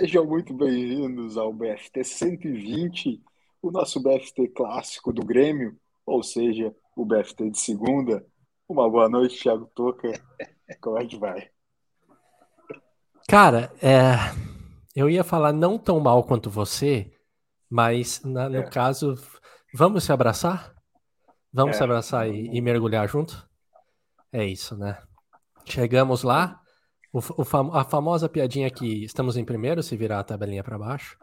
Sejam muito bem-vindos ao BFT 120, o nosso BFT clássico do Grêmio, ou seja, o BFT de segunda. Uma boa noite, Thiago Toca. Como é que vai? Cara, é... eu ia falar não tão mal quanto você, mas na, no é. caso, vamos se abraçar? Vamos é. se abraçar e, e mergulhar junto? É isso, né? Chegamos lá. O, o fam a famosa piadinha que estamos em primeiro, se virar a tabelinha para baixo.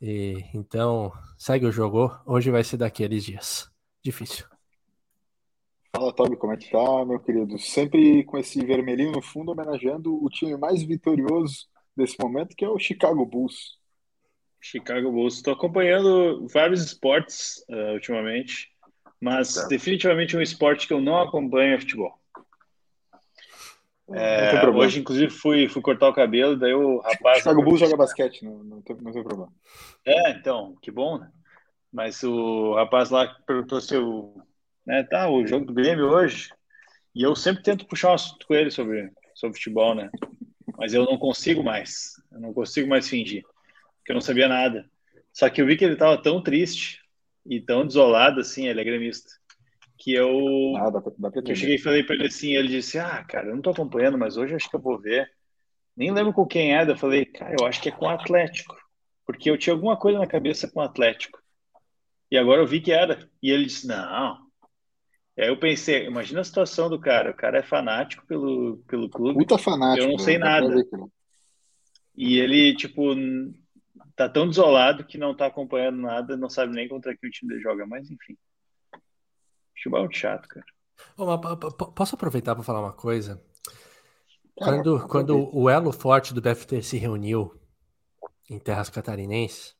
E, então, segue o jogo. Hoje vai ser daqueles dias. Difícil. Fala, Toby, como é que tá, meu querido? Sempre com esse vermelhinho no fundo, homenageando o time mais vitorioso desse momento, que é o Chicago Bulls. Chicago Bulls. Estou acompanhando vários esportes uh, ultimamente, mas tá. definitivamente um esporte que eu não acompanho é futebol. É, hoje, inclusive, fui, fui cortar o cabelo, daí o rapaz. Chicago Bulls joga basquete, não, não, tem, não tem problema. É, então, que bom, né? Mas o rapaz lá perguntou se eu. Né, tá, o jogo do Grêmio hoje. E eu sempre tento puxar um assunto com ele sobre, sobre futebol, né? Mas eu não consigo mais. Eu não consigo mais fingir. Porque eu não sabia nada. Só que eu vi que ele tava tão triste e tão desolado assim, ele é gremista que eu, ah, dá dá pra eu cheguei e falei para ele assim, ele disse, ah, cara, eu não tô acompanhando, mas hoje acho que eu vou ver. Nem lembro com quem é, eu falei, cara, eu acho que é com o Atlético, porque eu tinha alguma coisa na cabeça com o Atlético. E agora eu vi que era. E ele disse, não. E aí eu pensei, imagina a situação do cara, o cara é fanático pelo, pelo clube. Puta fanático. Eu não sei né? nada. E ele, tipo, tá tão desolado que não tá acompanhando nada, não sabe nem contra que o time dele joga, mas enfim. Futebol é muito chato, cara. posso aproveitar para falar uma coisa? Quando, quando o elo forte do BFT se reuniu em terras catarinenses,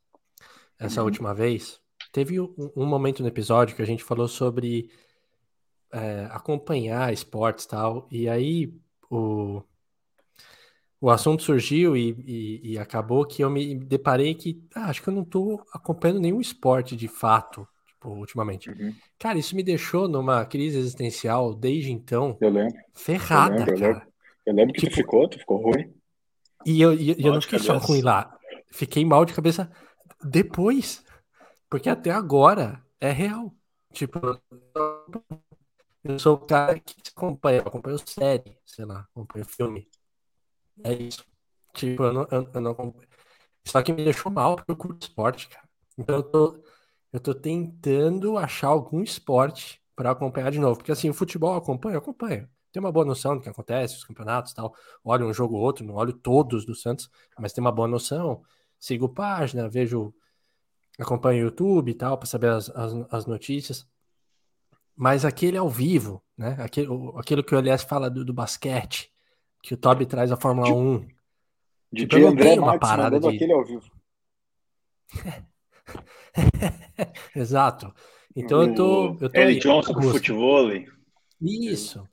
essa uhum. última vez, teve um, um, momento no episódio que a gente falou sobre é, acompanhar esportes e tal, e aí o, o assunto surgiu e, e, e, acabou que eu me deparei que ah, acho que eu não estou acompanhando nenhum esporte de fato ultimamente. Uhum. Cara, isso me deixou numa crise existencial desde então. Eu lembro. Ferrada, eu lembro, cara. Eu lembro, eu lembro que tipo, tu ficou, tu ficou ruim. E eu, e, eu não fiquei só ruim lá. Fiquei mal de cabeça depois. Porque até agora é real. Tipo, eu sou o cara que acompanha, eu acompanho série, sei lá, acompanho filme. É isso. Tipo, eu não, eu, eu não acompanho. Só que me deixou mal porque eu curto esporte, cara. Então eu tô eu tô tentando achar algum esporte para acompanhar de novo. Porque assim, o futebol eu acompanho, eu acompanho. Tenho uma boa noção do que acontece, os campeonatos e tal. Olho um jogo ou outro, não olho todos do Santos, mas tenho uma boa noção. Sigo página, vejo, acompanho o YouTube e tal, para saber as, as, as, notícias. Mas aquele ao vivo, né? Aquele, aquilo que o Elias fala do, do basquete, que o Toby traz a Fórmula de, 1. De tipo, André uma parada de... aquele ao vivo. Exato. Então o... eu tô. Eu tô Eric Johnson com futebol. Isso.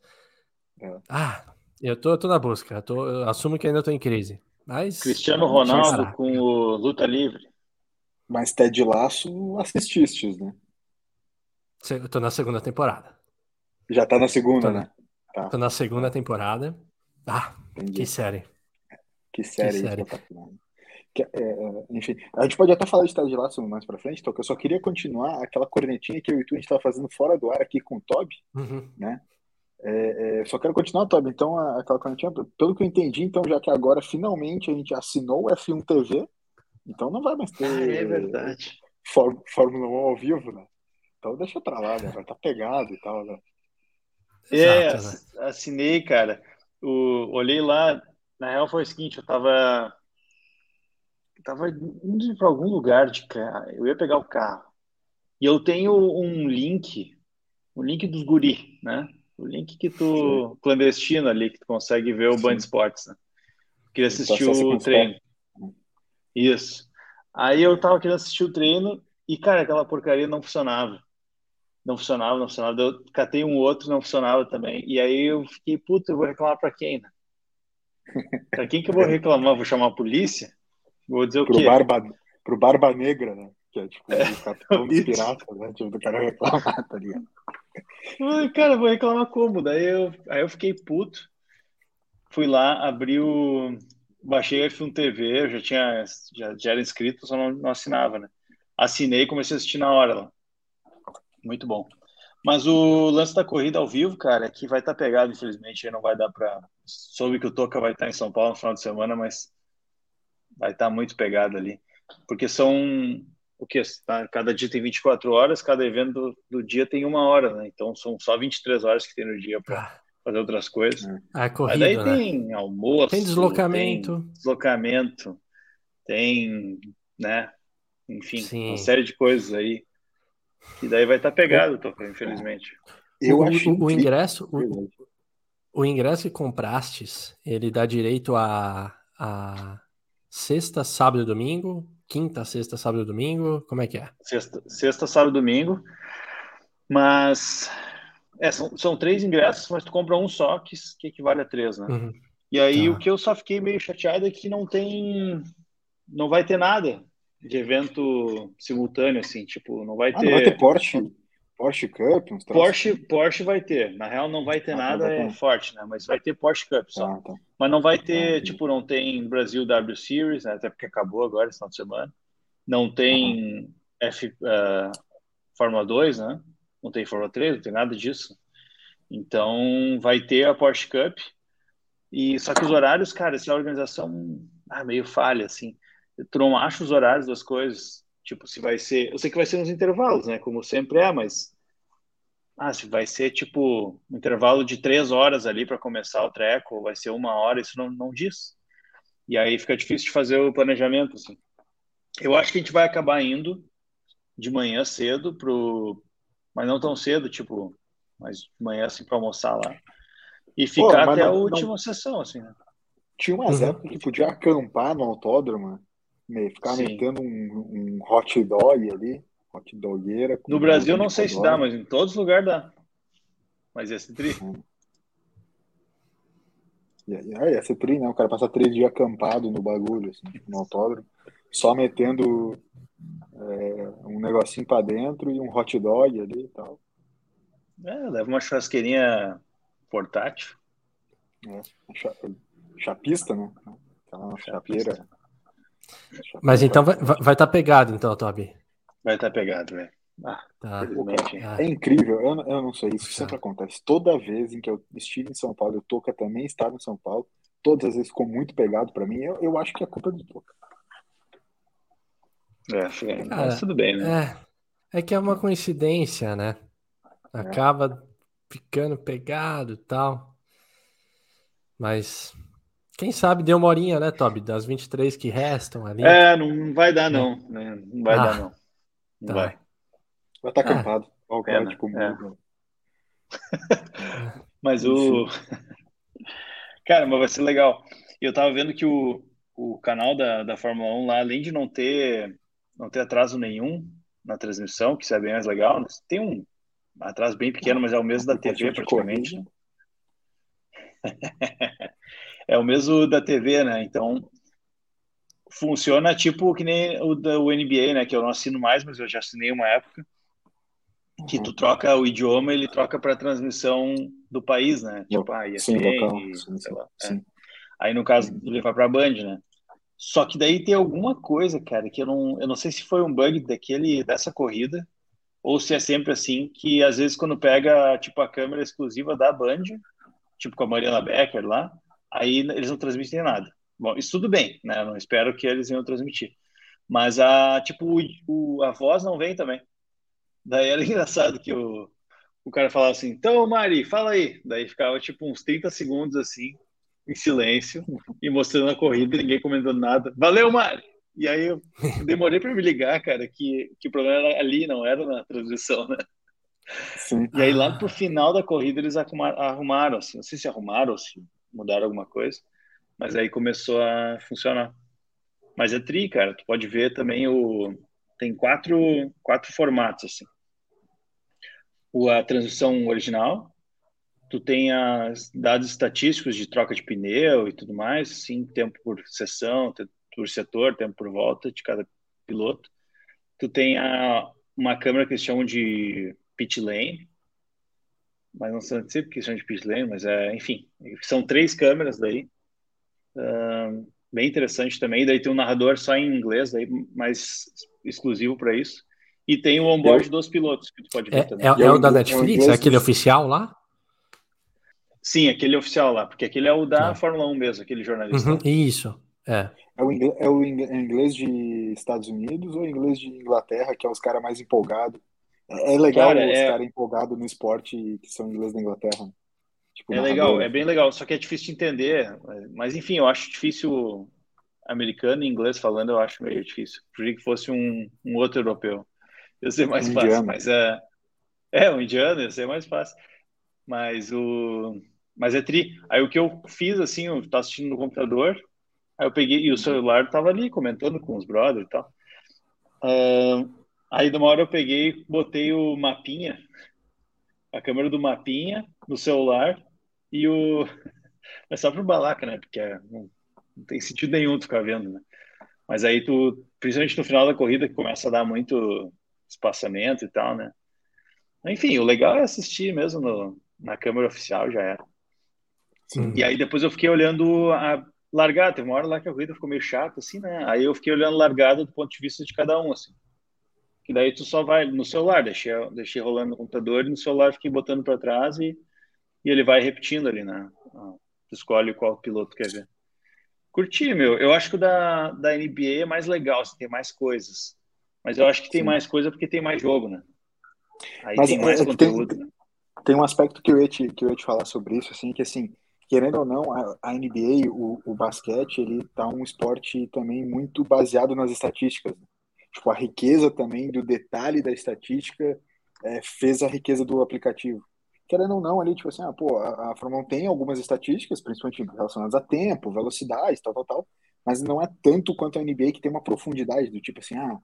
É. Ah, eu tô, eu tô na busca. Eu, tô, eu assumo que ainda tô em crise. Mas. Cristiano Ronaldo com o Luta Livre. Mas Ted Laço assististe, né? Eu tô na segunda temporada. Já tá na segunda, tô né? Tá. Tô na segunda temporada. Ah, Entendi. que série. Que série, que série. Que, é, é, enfim, a gente pode até falar de Ted Lasso mais pra frente, então, que eu só queria continuar aquela cornetinha que eu e tu a gente estava fazendo fora do ar aqui com o Toby, uhum. né? É, é, só quero continuar, Toby. Então, aquela cornetinha, pelo que eu entendi, então, já que agora finalmente a gente assinou o F1 TV, então não vai mais ter. Ah, é verdade. Fórmula 1 ao vivo, né? Então deixa pra lá, né? Vai estar tá pegado e tal, né? É, Exato, né? assinei, cara. O, olhei lá, na real foi o seguinte, eu tava tava indo para algum lugar de carro, eu ia pegar o carro. E eu tenho um link, o um link dos guri, né? O link que tu, Sim. clandestino ali, que tu consegue ver o Sim. Band Esportes, né? Queria assistir o treino. Isso. Aí eu tava querendo assistir o treino e, cara, aquela porcaria não funcionava. Não funcionava, não funcionava. Eu catei um outro, não funcionava também. E aí eu fiquei, puta, eu vou reclamar pra quem, né? Pra quem que eu vou reclamar? Vou chamar a polícia? Vou dizer o pro quê? Barba, pro Barba Negra, né? Que é tipo é, o capitão dos piratas, né? Tipo, do cara reclamar, tá ligado? Cara, vou reclamar como? Daí eu, aí eu fiquei puto. Fui lá, abri o, baixei F1 TV, eu já tinha, já, já era inscrito, só não, não assinava, né? Assinei e comecei a assistir na hora lá. Muito bom. Mas o lance da corrida ao vivo, cara, é que vai estar tá pegado, infelizmente, aí não vai dar para. Soube que o Toca vai estar tá em São Paulo no final de semana, mas vai estar tá muito pegado ali. Porque são o que? Tá? Cada dia tem 24 horas, cada evento do, do, dia tem uma hora, né? Então são só 23 horas que tem no dia para ah. fazer outras coisas. Ah, é corrida, Mas daí né? tem almoço, tem deslocamento, tem deslocamento, tem, né? Enfim, Sim. uma série de coisas aí que daí vai estar tá pegado, Toca, infelizmente. Eu o, acho o, o ingresso, o, o, ingresso que comprastes, ele dá direito a, a sexta, sábado e domingo, quinta, sexta, sábado e domingo, como é que é? Sexta, sexta sábado e domingo, mas é, são, são três ingressos, mas tu compra um só, que, que equivale a três, né? Uhum. E aí tá. o que eu só fiquei meio chateado é que não tem, não vai ter nada de evento simultâneo, assim, tipo, não vai ah, ter. Não vai ter Porsche, Porsche Cup? Uns Porsche, Porsche vai ter. Na real, não vai ter ah, tá, nada tá. forte, né? Mas vai ter Porsche Cup só. Ah, tá. Mas não vai ter, tipo, não tem Brasil W Series, né? até porque acabou agora esse final de semana. Não tem F, uh, Fórmula 2, né? Não tem Fórmula 3, não tem nada disso. Então vai ter a Porsche Cup. E só que os horários, cara, essa organização ah, meio falha, assim tu não acha os horários das coisas. Tipo, se vai ser. Eu sei que vai ser nos intervalos, né? Como sempre é, mas. Ah, se vai ser tipo um intervalo de três horas ali para começar o treco, ou vai ser uma hora, isso não, não diz. E aí fica difícil de fazer o planejamento, assim. Eu acho que a gente vai acabar indo de manhã cedo pro. Mas não tão cedo, tipo, mas de manhã assim para almoçar lá. E ficar Pô, até não, a última não... sessão, assim, né? Tinha umas uhum. épocas que podia acampar no autódromo. Ficar Sim. metendo um, um, hot dog ali, hot dogueira. No Brasil não sei se dá, mas em todos os lugares dá. Mas ia ser tri. Ia, ia ser tri, né? O cara passa três dias acampado no bagulho, assim, no autódromo, só metendo é, um negocinho pra dentro e um hot dog ali e tal. É, leva uma churrasqueirinha portátil. É, chapista, né? Aquela chapeira. Mas então vai estar vai tá pegado, então, Toby. Vai estar tá pegado, velho. Ah, tá. É incrível, eu, eu não sei, isso tá. sempre acontece. Toda vez em que eu estive em São Paulo, o Toca também estava em São Paulo, todas as vezes ficou muito pegado para mim. Eu, eu acho que é culpa do Toca. É, é Cara, mas tudo bem, né? É, é que é uma coincidência, né? Acaba é. ficando pegado e tal. Mas quem sabe deu uma horinha, né, Toby? Das 23 que restam ali. É, não vai dar, não. Né? Não vai ah, dar, não. Não tá. vai. Vai estar tá acampado. Ah, o cara, tipo, é. mas o. Cara, mas vai ser legal. Eu tava vendo que o, o canal da, da Fórmula 1 lá, além de não ter, não ter atraso nenhum na transmissão, que isso é bem mais legal, né? tem um atraso bem pequeno, mas é o mesmo da TV praticamente. é o mesmo da TV, né? Então funciona tipo que nem o da o NBA, né? Que eu não assino mais, mas eu já assinei uma época. Que tu uhum. troca o idioma, ele troca para transmissão do país, né? Tipo, ah, ESPN, sim, local. Sim, sei lá. É. Sim. É. Aí no caso ele vai para Band, né? Só que daí tem alguma coisa, cara, que eu não, eu não sei se foi um bug daquele dessa corrida ou se é sempre assim que às vezes quando pega tipo a câmera exclusiva da Band, tipo com a Mariana Becker lá, aí eles não transmitem nada. Bom, isso tudo bem, né? Eu não espero que eles venham transmitir. Mas a, tipo, o, a voz não vem também. Daí era engraçado que o, o cara falava assim, então, Mari, fala aí. Daí ficava, tipo, uns 30 segundos, assim, em silêncio, e mostrando a corrida, ninguém comentando nada. Valeu, Mari! E aí eu demorei para me ligar, cara, que, que o problema era ali, não era na transmissão, né? Sim. E aí lá pro final da corrida eles arrumaram, arrumaram assim, não sei se arrumaram ou se mudaram alguma coisa, mas aí começou a funcionar. Mas é tri, cara, tu pode ver também o tem quatro quatro formatos assim. O a transmissão original, tu tem as dados estatísticos de troca de pneu e tudo mais, assim, tempo por sessão, por setor, tempo por volta de cada piloto. Tu tem a, uma câmera que eles chamam de pit lane, mas não sei porque são de pit lane, mas é, enfim, são três câmeras daí. Uh, bem interessante também. Daí tem um narrador só em inglês, daí mais exclusivo para isso. E tem o onboard eu... dos pilotos que tu pode ver é, também. É, é, o da Netflix? É aquele oficial lá? Sim, aquele oficial lá, porque aquele é o da é. Fórmula 1 mesmo, aquele jornalista. Uhum, isso, é. É o, inglês, é o inglês de Estados Unidos ou inglês de Inglaterra, que é os caras mais empolgados? É, é legal cara, os é... caras empolgados no esporte que são inglês da Inglaterra. Tipo, é legal, é bem legal, só que é difícil de entender. Mas enfim, eu acho difícil americano e inglês falando, eu acho meio difícil. Preferia que fosse um, um outro europeu. Ia ser mais um fácil, indiano. mas é. É, um indiano ia ser mais fácil. Mas o. Mas é tri. Aí o que eu fiz, assim, eu tava assistindo no computador, aí eu peguei, e o celular tava ali comentando com os brothers e tal. Uh, aí de uma hora eu peguei, botei o mapinha, a câmera do mapinha no celular e o. É só pro balaca, né? Porque é, não, não, tem sentido nenhum tu ficar vendo, né? Mas aí tu, principalmente no final da corrida, que começa a dar muito espaçamento e tal, né? Enfim, o legal é assistir mesmo no, na câmera oficial, já era. Sim. E aí depois eu fiquei olhando a largada, teve uma hora lá que a corrida ficou meio chata, assim, né? Aí eu fiquei olhando a largada do ponto de vista de cada um, assim. Que daí tu só vai no celular, deixei, deixei rolando no computador e no celular fiquei botando para trás e, e ele vai repetindo ali, né? Tu escolhe qual piloto quer ver. Curti, meu. Eu acho que o da, da NBA é mais legal, assim, tem mais coisas. Mas eu acho que tem Sim. mais coisa porque tem mais jogo, né? Aí Mas tem mais é, conteúdo. Tem, tem um aspecto que eu, ia te, que eu ia te falar sobre isso, assim, que assim, querendo ou não, a, a NBA, o, o, basquete, ele tá um esporte também muito baseado nas estatísticas. Né? Tipo, a riqueza também do detalhe da estatística é, fez a riqueza do aplicativo. Querendo ou não, ali, tipo assim, ah, pô, a, a Fórmula 1 tem algumas estatísticas, principalmente relacionadas a tempo, velocidade, tal, tal, tal, mas não é tanto quanto a NBA que tem uma profundidade do tipo assim, ah,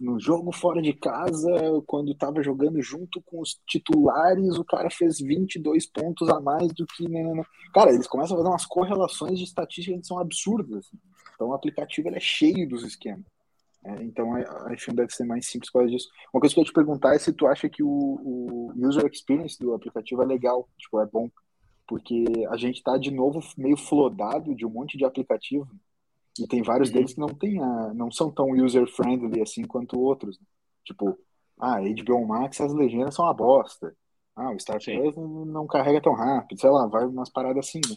no jogo fora de casa, quando estava jogando junto com os titulares, o cara fez 22 pontos a mais do que. Né, né, né. Cara, eles começam a fazer umas correlações de estatística que são absurdas. Assim. Então o aplicativo é cheio dos esquemas. É, então a F1 deve ser mais simples por causa disso. Uma coisa que eu ia te perguntar é se tu acha que o, o user experience do aplicativo é legal, tipo, é bom. Porque a gente tá de novo meio flodado de um monte de aplicativo e tem vários uhum. deles que não tem a, não são tão user-friendly assim quanto outros. Né? Tipo, ah, HBO Max, as legendas são uma bosta. Ah, o Star Plus não, não, carrega tão rápido. Sei lá, vai umas paradas assim, né?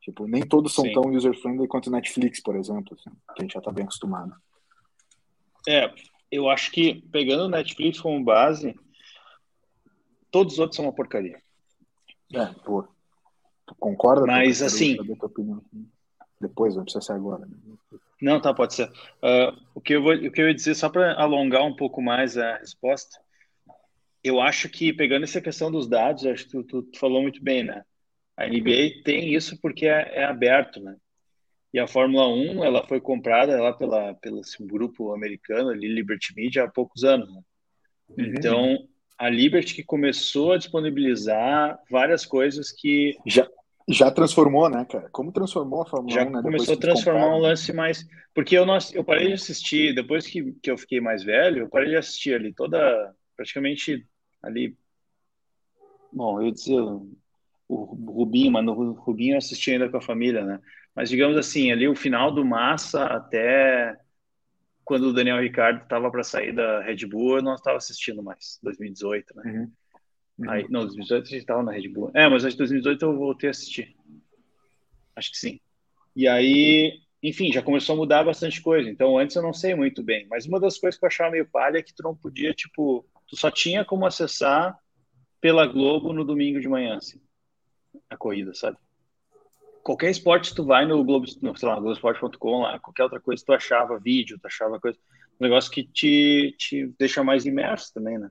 Tipo, nem todos são Sim. tão user-friendly quanto o Netflix, por exemplo, assim, que a gente já tá bem acostumado. É, eu acho que pegando o Netflix como base, todos os outros são uma porcaria. É, pô. Tu concorda? Mas, assim... Depois, não precisa ser agora. Né? Não, tá, pode ser. Uh, o, que eu vou, o que eu ia dizer, só para alongar um pouco mais a resposta, eu acho que, pegando essa questão dos dados, acho que tu, tu, tu falou muito bem, né? A NBA tem isso porque é, é, aberto, né? E a Fórmula 1, ela foi comprada lá pela, pelo grupo americano, ali, Liberty Media, há poucos anos, né? Uhum. Então, a Liberty que começou a disponibilizar várias coisas que... Já, já transformou, né, cara? Como transformou a Fórmula Já 1, né? começou a transformar um lance mais... Porque eu, não, eu parei de assistir, depois que, que eu fiquei mais velho, eu parei de assistir ali toda... Praticamente ali... Bom, eu ia dizer o Rubinho, mas no Rubinho eu assisti ainda com a família, né? Mas digamos assim, ali o final do Massa até quando o Daniel Ricardo estava para sair da Red Bull, eu não estava assistindo mais, 2018, né? Uhum. Uhum. Aí, não, 2018 a gente estava na Red Bull. É, mas acho que 2018 eu voltei a assistir. Acho que sim. E aí, enfim, já começou a mudar bastante coisa. Então, antes eu não sei muito bem. Mas uma das coisas que eu achava meio palha é que tu não podia, tipo, tu só tinha como acessar pela Globo no domingo de manhã, assim, a corrida, sabe? Qualquer esporte, tu vai no Globo, no, sei lá, Globoesporte.com lá, qualquer outra coisa, tu achava vídeo, tu achava coisa, um negócio que te, te deixa mais imerso também, né?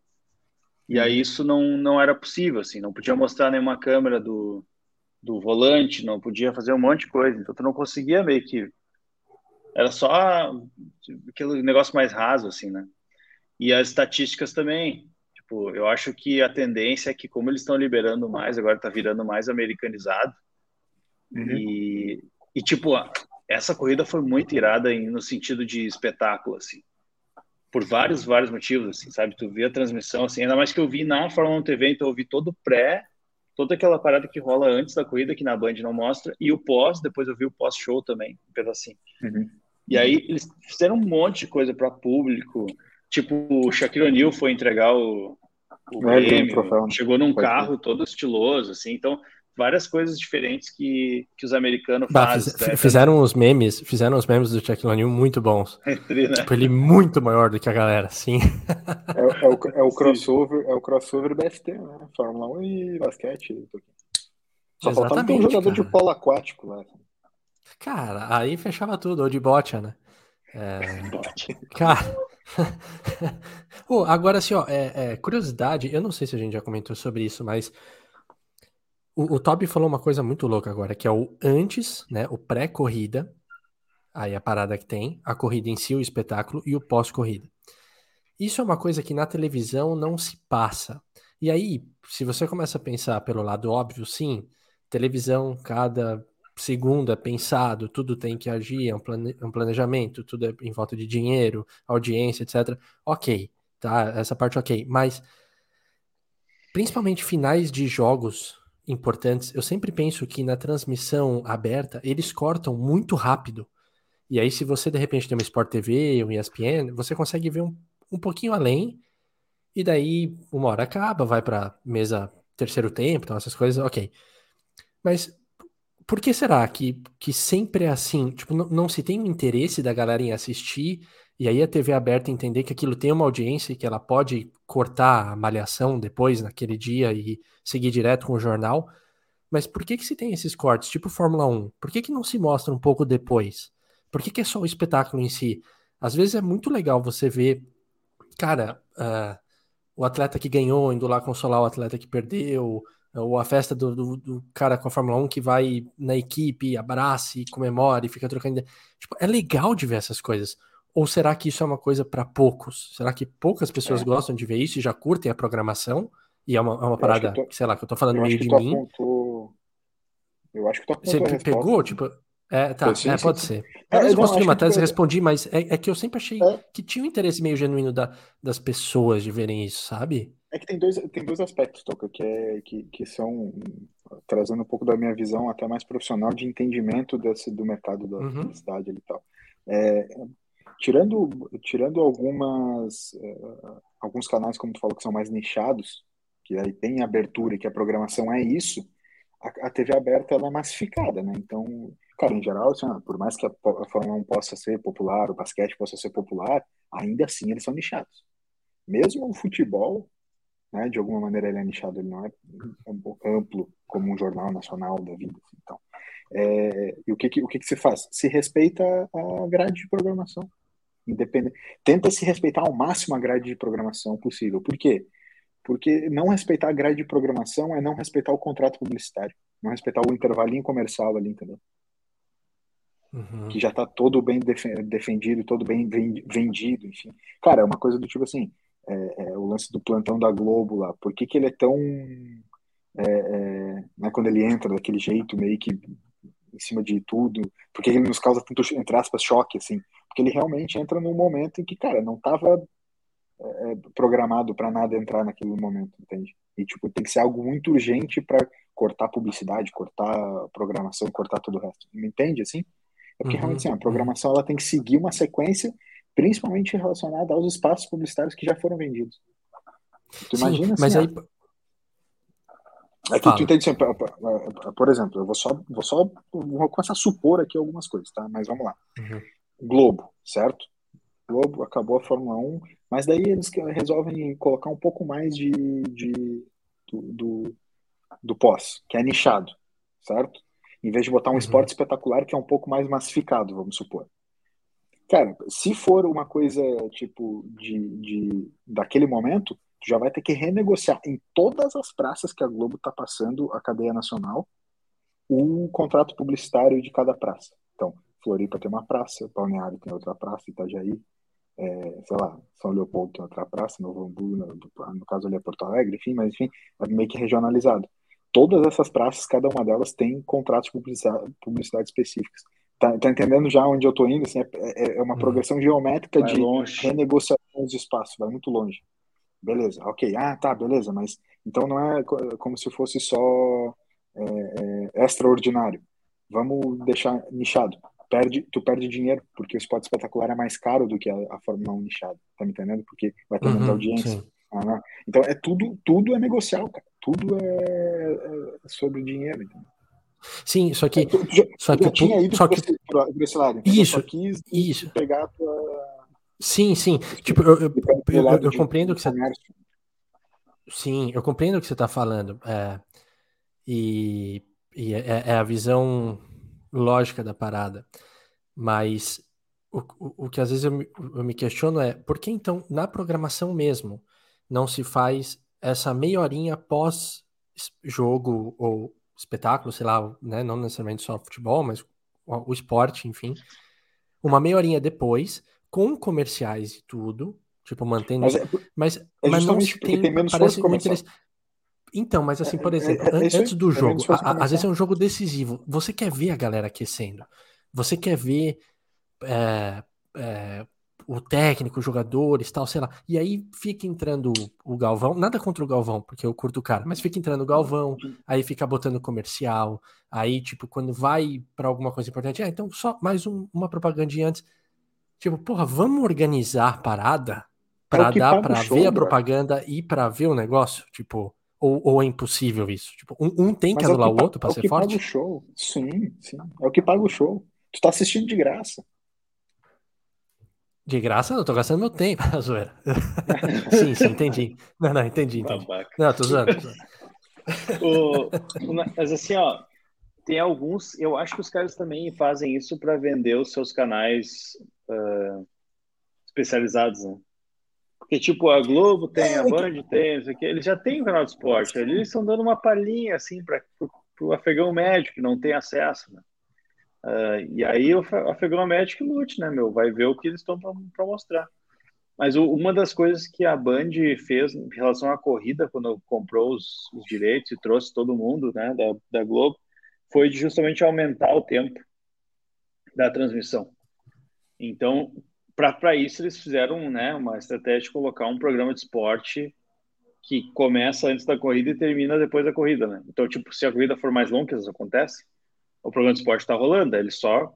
E aí isso não, não era possível, assim, não podia mostrar nenhuma câmera do, do volante, não podia fazer um monte de coisa. Então tu não conseguia meio que. Era só aquele negócio mais raso, assim, né? E as estatísticas também. Tipo, eu acho que a tendência é que, como eles estão liberando mais, agora tá virando mais americanizado. Uhum. E, e, tipo, essa corrida foi muito irada em, no sentido de espetáculo, assim por vários, vários motivos, assim, sabe? Tu vê a transmissão, assim, ainda mais que eu vi na Fórmula 1 TV, então eu vi todo o pré toda aquela parada que rola antes da corrida, que na Band não mostra, e o pós, depois eu vi o pós-show também, um pedacinho. Uhum. E aí eles fizeram um monte de coisa para público, tipo, o Shaquille O'Neal foi entregar o, o é, prêmio, né? chegou num carro todo estiloso, assim, então várias coisas diferentes que, que os americanos bah, fazem. Fiz, né? Fizeram os memes, fizeram os memes do Shaquille O'Neal muito bons. Entre, né? Tipo, ele muito maior do que a galera, sim. É, é, o, é o crossover, é o crossover BFT, né? Fórmula 1 e basquete. Só faltava um jogador cara. de polo aquático lá. Cara, aí fechava tudo, ou de bote, né? É... Cara. oh, agora, assim, ó, é, é, curiosidade, eu não sei se a gente já comentou sobre isso, mas o, o Toby falou uma coisa muito louca agora, que é o antes, né? O pré-corrida. Aí a parada que tem, a corrida em si, o espetáculo, e o pós-corrida. Isso é uma coisa que na televisão não se passa. E aí, se você começa a pensar pelo lado óbvio, sim, televisão, cada segundo é pensado, tudo tem que agir, é um, plane, um planejamento, tudo é em volta de dinheiro, audiência, etc. Ok, tá? Essa parte ok. Mas, principalmente finais de jogos importantes, eu sempre penso que na transmissão aberta eles cortam muito rápido. E aí, se você de repente tem uma Sport TV, um ESPN, você consegue ver um, um pouquinho além, e daí uma hora acaba, vai para mesa terceiro tempo, então essas coisas, ok. Mas por que será que, que sempre é assim? Tipo, não, não se tem o interesse da galera em assistir e aí a TV aberta entender que aquilo tem uma audiência e que ela pode cortar a malhação depois, naquele dia, e seguir direto com o jornal. Mas por que que se tem esses cortes, tipo Fórmula 1? Por que que não se mostra um pouco depois? Por que que é só o espetáculo em si? Às vezes é muito legal você ver, cara, uh, o atleta que ganhou indo lá consolar o atleta que perdeu, ou a festa do, do, do, cara com a Fórmula 1 que vai na equipe, abraça e comemora e fica trocando. Tipo, é legal de ver essas coisas. Ou será que isso é uma coisa para poucos? Será que poucas pessoas é. gostam de ver isso e já curtem a programação? E é uma, é uma parada, que, tô, sei lá, que eu tô falando meio de mim. Apontou... Eu acho que tu Você pegou, tipo. É, tá, sim, é, pode sim. ser. É, eu construí uma tese e respondi, mas é, é, que eu sempre achei é. que tinha um interesse meio genuíno da, das pessoas de verem isso, sabe? É que tem dois, tem dois aspectos, Toca, que, é, que, que são trazendo um pouco da minha visão até mais profissional de entendimento desse, do mercado da uhum. publicidade e tal. É, Tirando, tirando algumas, uh, alguns canais, como tu falou, que são mais nichados, que aí tem abertura e que a programação é isso, a, a TV aberta ela é massificada, né? Então, cara, em geral, assim, por mais que a, a Fórmula 1 possa ser popular, o basquete possa ser popular, ainda assim eles são nichados. Mesmo o futebol, né, de alguma maneira ele é nichado, ele não é amplo como um jornal nacional da vida. Assim, então, é, e o que, que, o que, que se faz? Se respeita a grade de programação independente. Tenta se respeitar ao máximo a grade de programação possível. Por quê? Porque não respeitar a grade de programação é não respeitar o contrato publicitário, não respeitar o intervalinho comercial ali, entendeu? Uhum. Que já está todo bem defendido, todo bem vendido, enfim. Cara, é uma coisa do tipo assim, é, é, o lance do plantão da Globo lá, por que, que ele é tão. É, é né, quando ele entra daquele jeito meio que em cima de tudo, porque ele nos causa tanto, entre aspas, choque, assim, porque ele realmente entra num momento em que, cara, não estava é, é, programado para nada entrar naquele momento, entende? E, tipo, tem que ser algo muito urgente para cortar publicidade, cortar programação, cortar todo o resto. Me entende, assim? É porque, uhum. realmente, assim, a programação ela tem que seguir uma sequência, principalmente relacionada aos espaços publicitários que já foram vendidos. Tu Sim, imagina, assim, mas aí... É que tu entende assim, por exemplo, eu vou só, vou só vou começar a supor aqui algumas coisas, tá? Mas vamos lá. Uhum. Globo, certo? Globo acabou a Fórmula 1, mas daí eles resolvem colocar um pouco mais de, de do, do, do, pós, que é nichado, certo? Em vez de botar um uhum. esporte espetacular que é um pouco mais massificado, vamos supor. Cara, se for uma coisa tipo de, de daquele momento, tu já vai ter que renegociar em todas as praças que a Globo está passando a cadeia nacional o contrato publicitário de cada praça. Então, Floripa tem uma praça, Balneário tem outra praça, Itajaí, é, sei lá, São Leopoldo tem outra praça, Novo Hamburgo, no, no, caso ali é Porto Alegre, enfim, mas enfim, é meio que regionalizado. Todas essas praças, cada uma delas tem contratos de publicidade, publicidade específicos. Tá, tá, entendendo já onde eu tô indo? Assim, é, é, é uma uhum. progressão geométrica vai de longe. renegociação de espaço, vai muito longe. Beleza, ok. Ah, tá, beleza, mas Então não é como se fosse só é, é, extraordinário. Vamos deixar nichado. Perde, tu perde dinheiro, porque o esporte espetacular é mais caro do que a, a Fórmula 1 nichada, tá me entendendo? Porque vai ter uhum, menos audiência. Ah, né? então é tudo, tudo é negocial, cara. Tudo é, é sobre dinheiro? Sim, só que. Já, só que, tinha ido só que, esse lado. Isso. quis isso. pegar a tua. Sim, sim. Tipo, eu, eu, eu, eu compreendo que você. Sim, eu compreendo o que você está falando. É, e, e é, é, a visão lógica da parada. Mas o, o, o que às vezes eu me, eu me questiono é por que então na programação mesmo não se faz essa meia horinha pós jogo ou espetáculo, sei lá, né? não necessariamente só futebol, mas o, o esporte, enfim, uma meia horinha depois, com comerciais e tudo, tipo, mantendo. Mas, é, mas, é mas não tem, tem menos parece interesse... Então, mas assim, por é, é, exemplo, é, é, antes do jogo, a, às vezes é um jogo decisivo. Você quer ver a galera aquecendo. Você quer ver o técnico, os jogadores, tal, sei lá. E aí fica entrando o Galvão, nada contra o Galvão, porque eu curto o cara, mas fica entrando o Galvão, aí fica botando comercial, aí, tipo, quando vai para alguma coisa importante, ah, então só mais um, uma propagandinha antes. Tipo, porra, vamos organizar a parada para é dar para ver a propaganda e para ver o negócio? Tipo, ou, ou, é impossível isso? Tipo, um, um tem que mas anular é o, que o outro para é ser forte? É o que paga o show. Sim, sim. É o que paga o show. Tu tá assistindo de graça. De graça, não, tô gastando meu tempo, zoeira. sim, sim, entendi. Não, não, entendi, entendi. Não, tô zoando. Tô zoando. o, mas assim, ó, tem alguns, eu acho que os caras também fazem isso para vender os seus canais uh, especializados, né? Porque, tipo, a Globo tem, a Band tem, isso aqui, eles já têm um canal de esporte, eles estão dando uma palhinha, assim, para o afegão médio que não tem acesso, né? Uh, e aí o afegão médio que lute, né, meu? Vai ver o que eles estão para mostrar. Mas o, uma das coisas que a Band fez em relação à corrida, quando comprou os, os direitos e trouxe todo mundo, né, da, da Globo, foi justamente aumentar o tempo da transmissão. Então, para isso, eles fizeram né, uma estratégia de colocar um programa de esporte que começa antes da corrida e termina depois da corrida. Né? Então, tipo, se a corrida for mais longa, que isso acontece, o programa de esporte está rolando, eles só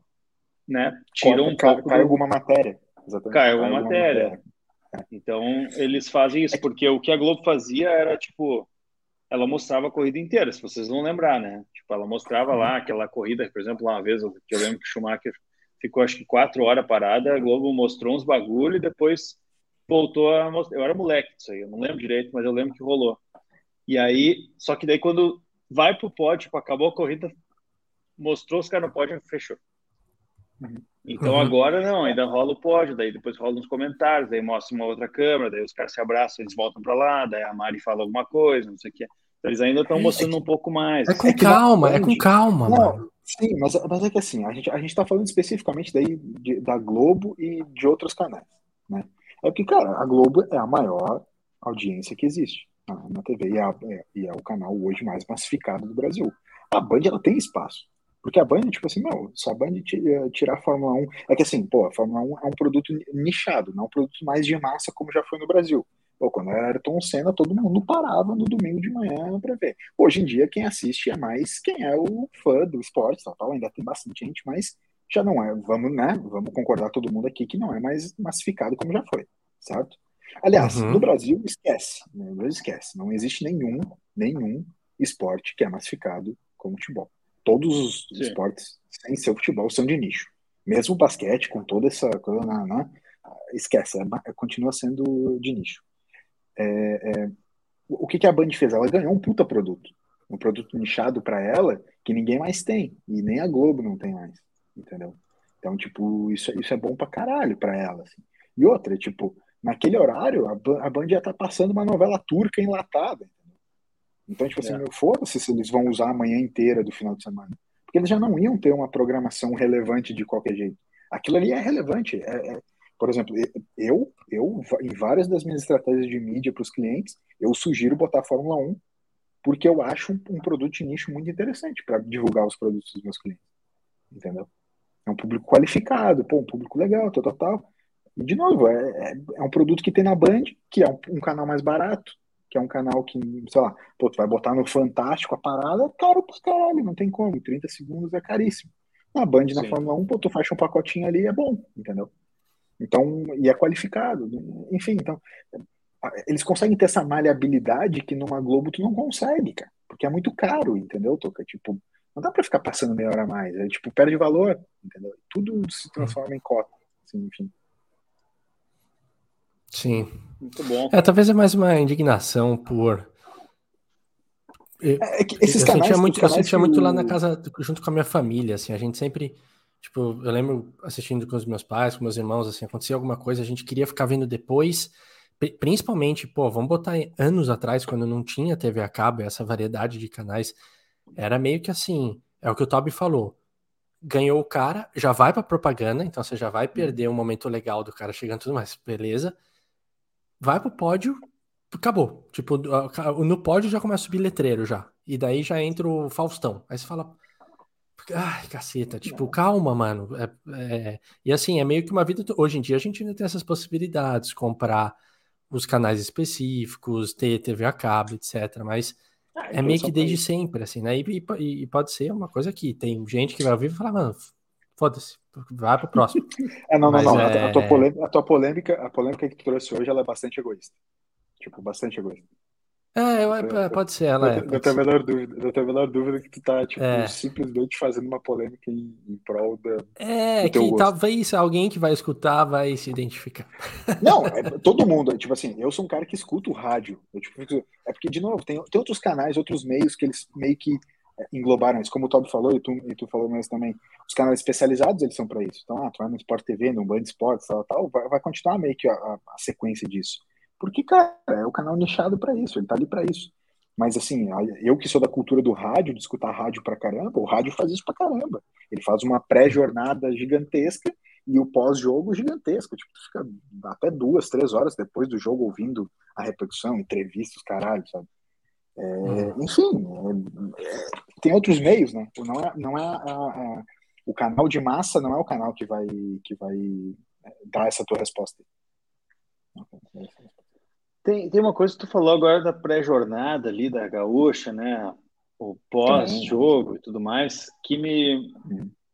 né, tiram um cai, pouco. Cai alguma matéria. Exatamente. Cai alguma, cai matéria. matéria. Então, eles fazem isso, porque o que a Globo fazia era, tipo, ela mostrava a corrida inteira, se vocês vão lembrar, né? Tipo, ela mostrava lá uhum. aquela corrida, por exemplo, uma vez que eu lembro que o Schumacher ficou acho que quatro horas parada, a Globo mostrou uns bagulho e depois voltou a mostrar. Eu era moleque disso aí, eu não lembro direito, mas eu lembro que rolou. E aí, só que daí quando vai pro pódio, tipo, acabou a corrida, mostrou os caras no pódio e fechou. Uhum. Então uhum. agora não, ainda rola o pódio, daí depois rola uns comentários, daí mostra uma outra câmera, daí os caras se abraçam, eles voltam para lá, daí a Mari fala alguma coisa, não sei o que. Então, eles ainda estão mostrando um pouco mais. É com é calma, é com calma, não, mano. Sim, mas, mas é que assim, a gente, a gente tá falando especificamente daí de, da Globo e de outros canais, né? É porque, cara, a Globo é a maior audiência que existe na, na TV e é, é, e é o canal hoje mais massificado do Brasil. A Band, ela tem espaço. Porque a Band, tipo assim, não, se a Band eh, tirar a Fórmula 1, é que assim, pô, a Fórmula 1 é um produto nichado, não é um produto mais de massa como já foi no Brasil. Pô, quando era Ayrton Senna, todo mundo parava no domingo de manhã para ver. Hoje em dia, quem assiste é mais quem é o fã do esporte, tal, tal, ainda tem bastante gente, mas já não é, vamos, né, vamos concordar todo mundo aqui que não é mais massificado como já foi, certo? Aliás, uhum. no Brasil, esquece, no Brasil esquece, não existe nenhum, nenhum esporte que é massificado como futebol. Todos os Sim. esportes, sem ser o futebol, são de nicho. Mesmo o basquete, com toda essa coisa, né, né esquece, é, continua sendo de nicho. É, é, o que, que a Band fez? Ela ganhou um puta produto. Um produto nichado para ela que ninguém mais tem. E nem a Globo não tem mais. Entendeu? Então, tipo, isso, isso é bom pra caralho pra ela. Assim. E outra, tipo, naquele horário, a, a Band ia estar tá passando uma novela turca enlatada. Então, tipo assim, é. foda-se se eles vão usar a manhã inteira do final de semana. Porque eles já não iam ter uma programação relevante de qualquer jeito. Aquilo ali é relevante. É, é, por exemplo, eu, eu, em várias das minhas estratégias de mídia para os clientes, eu sugiro botar a Fórmula 1, porque eu acho um, um produto de nicho muito interessante para divulgar os produtos dos meus clientes. Entendeu? É um público qualificado, pô, um público legal, tal, tal, tal. E, de novo, é, é, é um produto que tem na Band, que é um, um canal mais barato, que é um canal que, sei lá, pô, tu vai botar no Fantástico a parada, é caro pra caralho, não tem como. 30 segundos é caríssimo. Na Band, Sim. na Fórmula 1, pô, tu fecha um pacotinho ali é bom, entendeu? Então, e é qualificado. Enfim, então, eles conseguem ter essa maleabilidade que numa Globo tu não consegue, cara. Porque é muito caro, entendeu, Toca? Tipo, não dá pra ficar passando meia hora a mais. É tipo, perde valor, entendeu? Tudo se transforma em cota, assim, enfim. Sim. Muito bom. É, talvez é mais uma indignação por. É, é que esses eu canais, sentia muito, eu sentia muito lá na casa, junto com a minha família, assim, a gente sempre, tipo, eu lembro assistindo com os meus pais, com meus irmãos, assim, acontecia alguma coisa, a gente queria ficar vendo depois, principalmente, pô, vamos botar anos atrás, quando não tinha TV a cabo, essa variedade de canais, era meio que assim, é o que o Toby falou, ganhou o cara, já vai pra propaganda, então você já vai perder um momento legal do cara chegando tudo mais, beleza, vai pro pódio, acabou. Tipo, no pódio já começa a subir letreiro já. E daí já entra o Faustão. Aí você fala. Ai, caceta, tipo, calma, mano. É, é... E assim, é meio que uma vida. Hoje em dia a gente ainda tem essas possibilidades, comprar os canais específicos, ter TV a cabo, etc. Mas ah, é então meio que desde sempre, assim, né? E, e, e, pode ser uma coisa que tem gente que vai ouvir e falar, mano, foda-se, vai pro próximo. é, não, não, não. É... A, tua polêmica, a tua polêmica, a polêmica que tu trouxe hoje, ela é bastante egoísta. Tipo, bastante egoísta. É, eu, é, pode ser, ela é. Não tenho a menor dúvida, não tenho a menor dúvida que tu tá, tipo, é. simplesmente fazendo uma polêmica em, em prol da. É, que gosto. talvez alguém que vai escutar vai se identificar. Não, é, todo mundo. Tipo assim, eu sou um cara que escuta o rádio. Eu, tipo, é porque, de novo, tem, tem outros canais, outros meios que eles meio que englobaram isso. Como o Toby falou, e tu, e tu falou mesmo também, os canais especializados eles são para isso. Então, ah, tu vai no Sport TV, no Band Esportes, tal, tal, vai, vai continuar meio que a, a, a, sequência disso. Porque, cara, é o canal nichado para isso, ele tá ali para isso. Mas, assim, eu que sou da cultura do rádio, de escutar rádio pra caramba, o rádio faz isso pra caramba. Ele faz uma pré-jornada gigantesca e o pós-jogo gigantesco. Tipo, tu fica até duas, três horas depois do jogo ouvindo a repercussão, entrevistas, caralho, sabe? É, hum. enfim, é, é, tem outros meios, né? Não é, não é a, a, o canal de massa não é o canal que vai, que vai é, dar essa tua resposta. Tem, tem uma coisa que tu falou agora da pré-jornada ali da gaúcha, né? O pós-jogo e tudo mais, que me,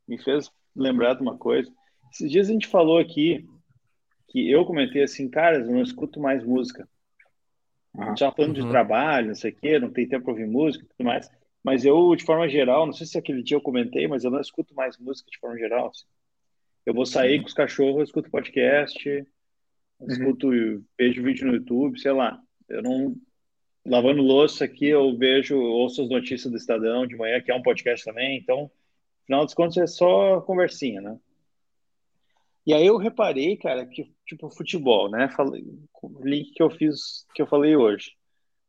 me fez lembrar de uma coisa. Esses dias a gente falou aqui que eu comentei assim, cara, eu não escuto mais música. A gente estava falando uhum. de trabalho, não sei o quê, não tem tempo para ouvir música e tudo mais. Mas eu, de forma geral, não sei se aquele dia eu comentei, mas eu não escuto mais música de forma geral. Assim. Eu vou sair com os cachorros, eu escuto podcast, uhum. escuto, vejo vídeo no YouTube, sei lá. Eu não. Lavando louça aqui, eu vejo, ouço as notícias do Estadão de manhã, que é um podcast também. Então, afinal dos contos, é só conversinha, né? E aí eu reparei, cara, que tipo futebol, né? Falei, o link que eu fiz, que eu falei hoje.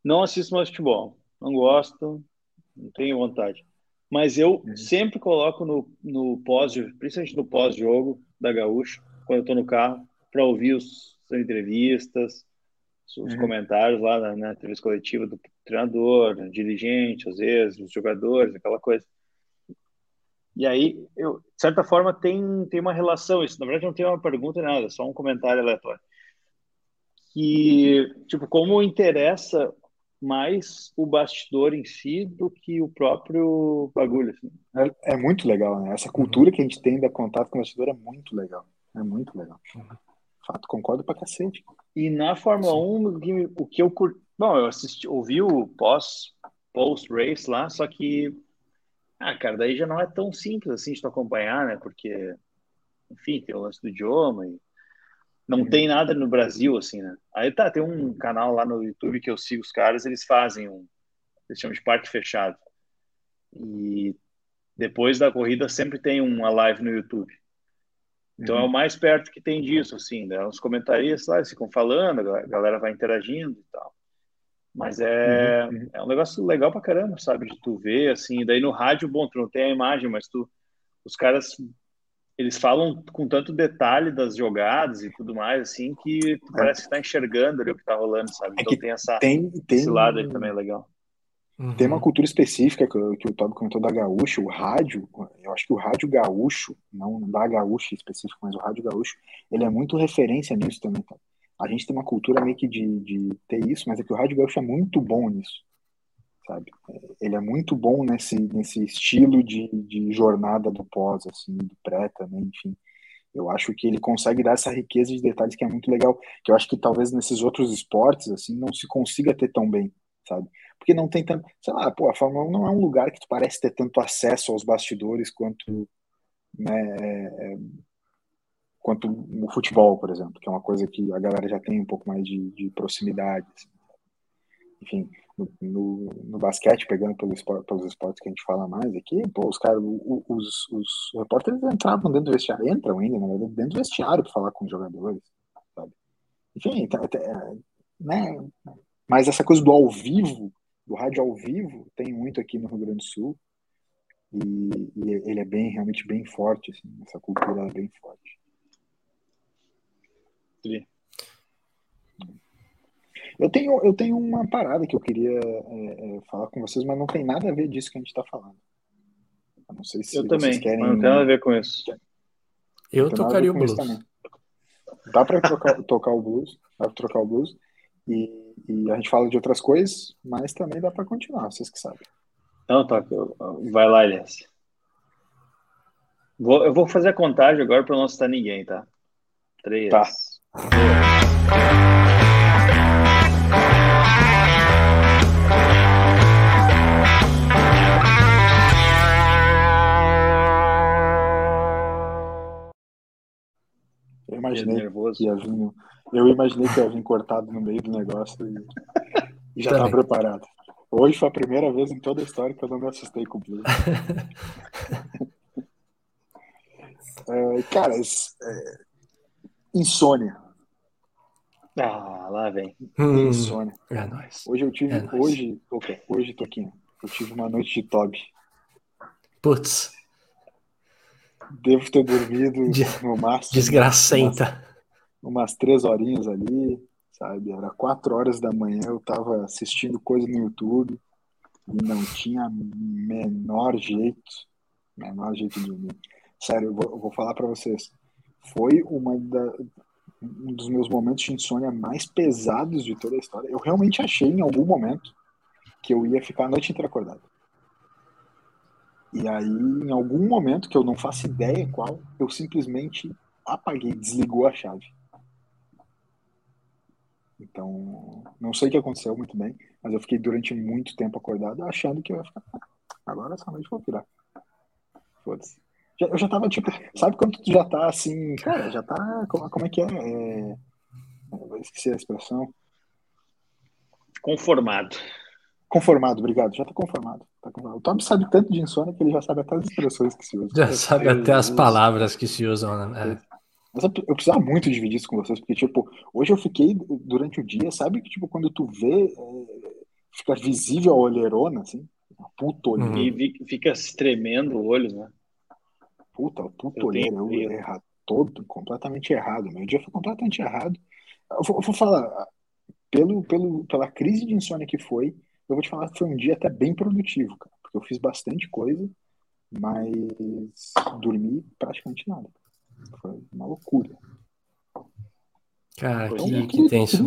Não assisto mais futebol, não gosto, não tenho vontade. Mas eu uhum. sempre coloco no, no pós, principalmente no pós-jogo da Gaúcha, quando eu tô no carro, para ouvir os, as entrevistas, os uhum. comentários lá na, na entrevista coletiva do treinador, dirigente, às vezes, os jogadores, aquela coisa. E aí, eu, de certa forma, tem, tem uma relação isso. Na verdade, não tem uma pergunta nada, só um comentário aleatório. Que, tipo, como interessa mais o bastidor em si do que o próprio bagulho. Assim. É, é, muito legal, né? Essa cultura que a gente tem da contato com o bastidor é muito legal. É muito legal. Fato, concordo pra cacete. E na Fórmula Sim. 1, o que eu curti. Bom, eu assisti, ouvi o pós, post-race lá, só que ah, cara, daí já não é tão simples assim de tu acompanhar, né? Porque, enfim, tem o lance do idioma e não uhum. tem nada no Brasil, assim, né? Aí tá, tem um canal lá no YouTube que eu sigo os caras, eles fazem um, eles chamam de parque fechado. E depois da corrida sempre tem uma live no YouTube. Então uhum. é o mais perto que tem disso, assim, né? Os comentaristas lá eles ficam falando, a galera vai interagindo e tal. Mas é, uhum. é um negócio legal pra caramba, sabe? De tu ver, assim. Daí no rádio, bom, tu não tem a imagem, mas tu. Os caras. Eles falam com tanto detalhe das jogadas e tudo mais, assim, que tu é. parece que tá enxergando ali o que tá rolando, sabe? É então tem, essa, tem, tem, esse lado aí também legal. Uhum. Tem uma cultura específica que, que o Toby comentou da gaúcho, o rádio, eu acho que o rádio gaúcho, não da gaúcho específico, mas o rádio gaúcho, ele é muito referência nisso também, tá? a gente tem uma cultura meio que de, de ter isso, mas é que o Rádio Gaúcho é muito bom nisso, sabe? Ele é muito bom nesse, nesse estilo de, de jornada do pós, assim, do pré também, enfim. Eu acho que ele consegue dar essa riqueza de detalhes que é muito legal, que eu acho que talvez nesses outros esportes, assim, não se consiga ter tão bem, sabe? Porque não tem tanto, sei lá, pô, a Fórmula 1 não é um lugar que tu parece ter tanto acesso aos bastidores quanto, né, é, é quanto o futebol, por exemplo, que é uma coisa que a galera já tem um pouco mais de, de proximidade. Assim. Enfim, no, no, no, basquete, pegando pelo esporte, pelos esportes que a gente fala mais aqui, pô, os caras, os, os repórteres entravam dentro do vestiário, entram ainda, dentro do vestiário para falar com os jogadores, sabe? Enfim, tá, tá, né? Mas essa coisa do ao vivo, do rádio ao vivo, tem muito aqui no Rio Grande do Sul. E, e ele é bem, realmente bem forte, assim, essa cultura é bem forte. Eu tenho, eu tenho uma parada que eu queria é, é, falar com vocês, mas não tem nada a ver disso que a gente está falando. Eu não sei se eu também, querem. Não tem nada a ver com isso. Eu tocaria o blues. Dá para tocar, tocar o blues, dá para trocar o blues. E, e, a gente fala de outras coisas, mas também dá para continuar, vocês que sabem. Não, toca. Vai lá, Elias. Vou, eu vou fazer a contagem agora para não citar ninguém, tá? Três. Tá. Eu imaginei que ia vir, eu imaginei que ia vir cortado no meio do negócio e, e já estava preparado. Hoje foi a primeira vez em toda a história que eu não me assustei com o Blue. é, cara, é, insônia. Ah, lá vem. Hum, Insônia. É nóis. Hoje eu tive. É hoje, okay, hoje, Toquinho, eu tive uma noite de Toby. Putz. Devo ter dormido no máximo. Desgracenta. Umas, umas três horinhas ali, sabe? Era quatro horas da manhã, eu tava assistindo coisa no YouTube e não tinha menor jeito, menor jeito de dormir. Sério, eu vou, eu vou falar para vocês. Foi uma da, um dos meus momentos de insônia mais pesados de toda a história. Eu realmente achei em algum momento que eu ia ficar a noite inteira acordado. E aí, em algum momento, que eu não faço ideia qual, eu simplesmente apaguei, desligou a chave. Então, não sei o que aconteceu muito bem, mas eu fiquei durante muito tempo acordado achando que eu ia ficar. Agora essa noite vou virar. Foda-se. Eu já tava, tipo, sabe quando tu já tá assim, cara, já tá. Como, como é que é? é... Eu esqueci a expressão. Conformado. Conformado, obrigado. Já tá conformado. Tá conformado. O Tom sabe tanto de insônia que ele já sabe até as expressões que se usam. Já sabe até as palavras que se usam, né? É. Mas eu, precisava muito dividir isso com vocês, porque, tipo, hoje eu fiquei durante o dia, sabe que, tipo, quando tu vê, é, fica visível a olheirona, assim, puta olheira. E fica tremendo o olho, né? Puta, puta olheira, eu errado, todo, completamente errado. Meu dia foi completamente errado. Eu vou, eu vou, falar, pelo, pelo, pela crise de insônia que foi, eu vou te falar que foi um dia até bem produtivo, cara, porque eu fiz bastante coisa, mas dormi praticamente nada. Foi uma loucura. Cara, então, que, que tenso.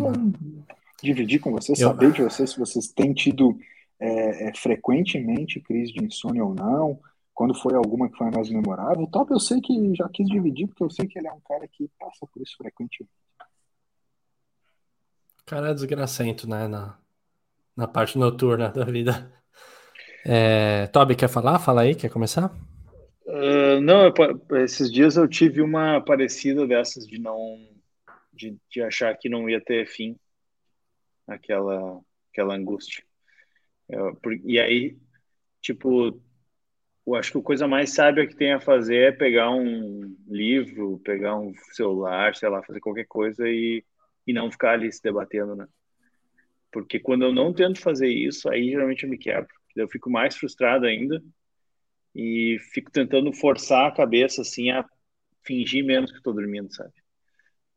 Dividir com vocês, eu... saber de vocês se vocês têm tido é, é, frequentemente crise de insônia ou não, quando foi alguma que foi mais memorável. O Top eu sei que já quis dividir, porque eu sei que ele é um cara que passa por isso frequentemente. Cara é desgracento, né? Na, na parte noturna da vida. É, Toby, quer falar? Fala aí, quer começar? Uh, não, eu, esses dias eu tive uma parecida dessas de não. De, de achar que não ia ter fim aquela, aquela angústia. Eu, por, e aí, tipo, eu acho que a coisa mais sábia que tem a fazer é pegar um livro, pegar um celular, sei lá, fazer qualquer coisa e, e não ficar ali se debatendo, né? Porque quando eu não tento fazer isso, aí geralmente eu me quebro. Eu fico mais frustrado ainda e fico tentando forçar a cabeça, assim, a fingir menos que estou dormindo, sabe?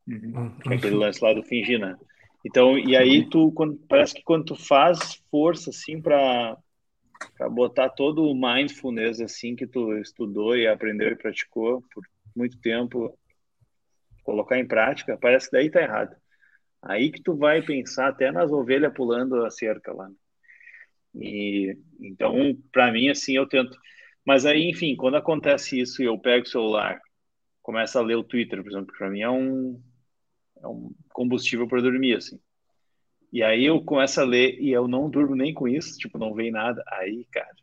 Uhum. É aquele lance lá do fingir, né? Então, e aí tu, quando, parece que quando tu faz força, assim, para para botar todo o mindfulness assim que tu estudou e aprendeu e praticou por muito tempo, colocar em prática, parece que daí tá errado. Aí que tu vai pensar até nas ovelhas pulando a cerca lá. E então, para mim, assim, eu tento. Mas aí, enfim, quando acontece isso e eu pego o celular, começo a ler o Twitter, por exemplo, para mim é um, é um combustível para dormir, assim. E aí eu começo a ler e eu não durmo nem com isso, tipo, não vem nada. Aí, cara,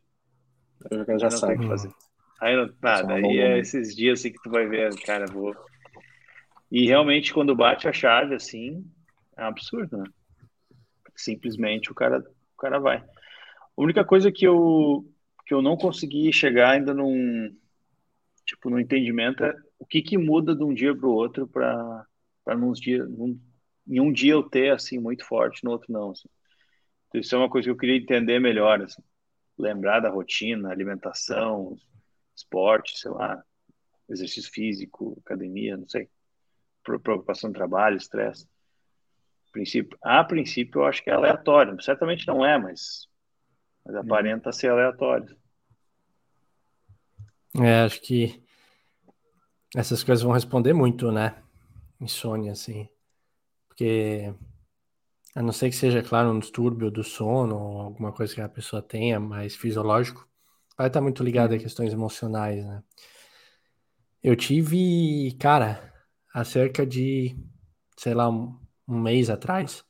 eu já sabe fazer. Aí não, daí é esses dias assim que tu vai ver, cara, vou. E realmente quando bate a chave assim, é um absurdo, né? Simplesmente o cara, o cara vai. A única coisa que eu que eu não consegui chegar ainda num tipo no entendimento é o que que muda de um dia para o outro para nos dias num, em um dia eu ter assim muito forte, no outro não. Assim. Então, isso é uma coisa que eu queria entender melhor, assim. lembrar da rotina, alimentação, esporte, sei lá, exercício físico, academia, não sei, preocupação no trabalho, estresse. Princípio, a princípio eu acho que é aleatório, certamente não é, mas, mas uhum. aparenta ser aleatório. É, acho que essas coisas vão responder muito, né? Insônia, assim. Porque, a não ser que seja, claro, um distúrbio do sono ou alguma coisa que a pessoa tenha mais fisiológico, vai estar muito ligado a uhum. questões emocionais, né? Eu tive, cara, há cerca de, sei lá, um, mês atrás,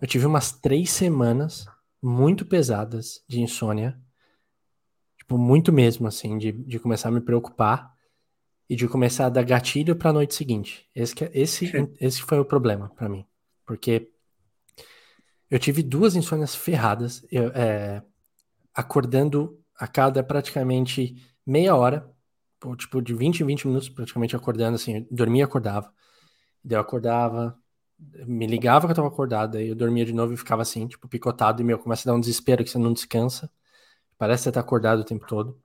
eu tive umas três semanas muito pesadas de insônia. Tipo, muito mesmo, assim, de, de começar a me preocupar e de começar a dar gatilho para a noite seguinte. Esse, que, é, esse, esse foi o problema para mim. Porque eu tive duas insônias ferradas, eu, é, acordando a cada praticamente meia hora, tipo de 20 em 20 minutos, praticamente acordando, assim, dormia e acordava. Daí eu acordava, me ligava que eu tava acordado, aí eu dormia de novo e ficava assim, tipo, picotado, e meu, começa a dar um desespero que você não descansa. Parece que você tá acordado o tempo todo.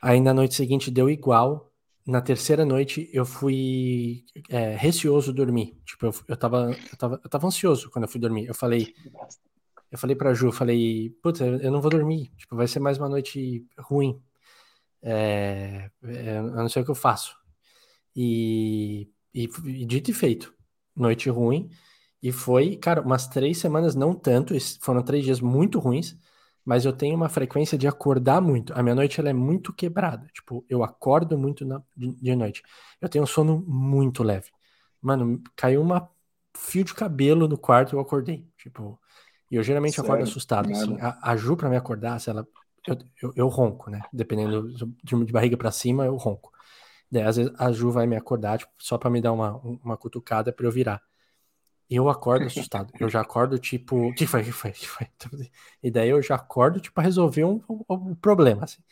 Aí na noite seguinte deu igual, na terceira noite eu fui é, receoso dormir. Tipo, eu, eu, tava, eu, tava, eu tava ansioso quando eu fui dormir. Eu falei, eu falei pra Ju, eu falei, putz, eu não vou dormir. Tipo, vai ser mais uma noite ruim. É, é, eu não sei o que eu faço. E, e, e dito e feito. Noite ruim. E foi, cara, umas três semanas, não tanto, foram três dias muito ruins mas eu tenho uma frequência de acordar muito. A minha noite ela é muito quebrada. Tipo, eu acordo muito na, de, de, noite. Eu tenho um sono muito leve. Mano, caiu uma fio de cabelo no quarto e eu acordei. Tipo, e eu geralmente Sério? acordo assustado. Assim. A, a Ju, pra me acordar, se ela. Eu, eu, eu ronco, né? Dependendo de, de barriga para cima, eu ronco. Daí, às vezes, a Ju vai me acordar, tipo, só para me dar uma, uma cutucada para eu virar eu acordo assustado. Eu já acordo tipo, o que foi? O que foi? que foi? E daí eu já acordo tipo para resolver um, um, problema assim.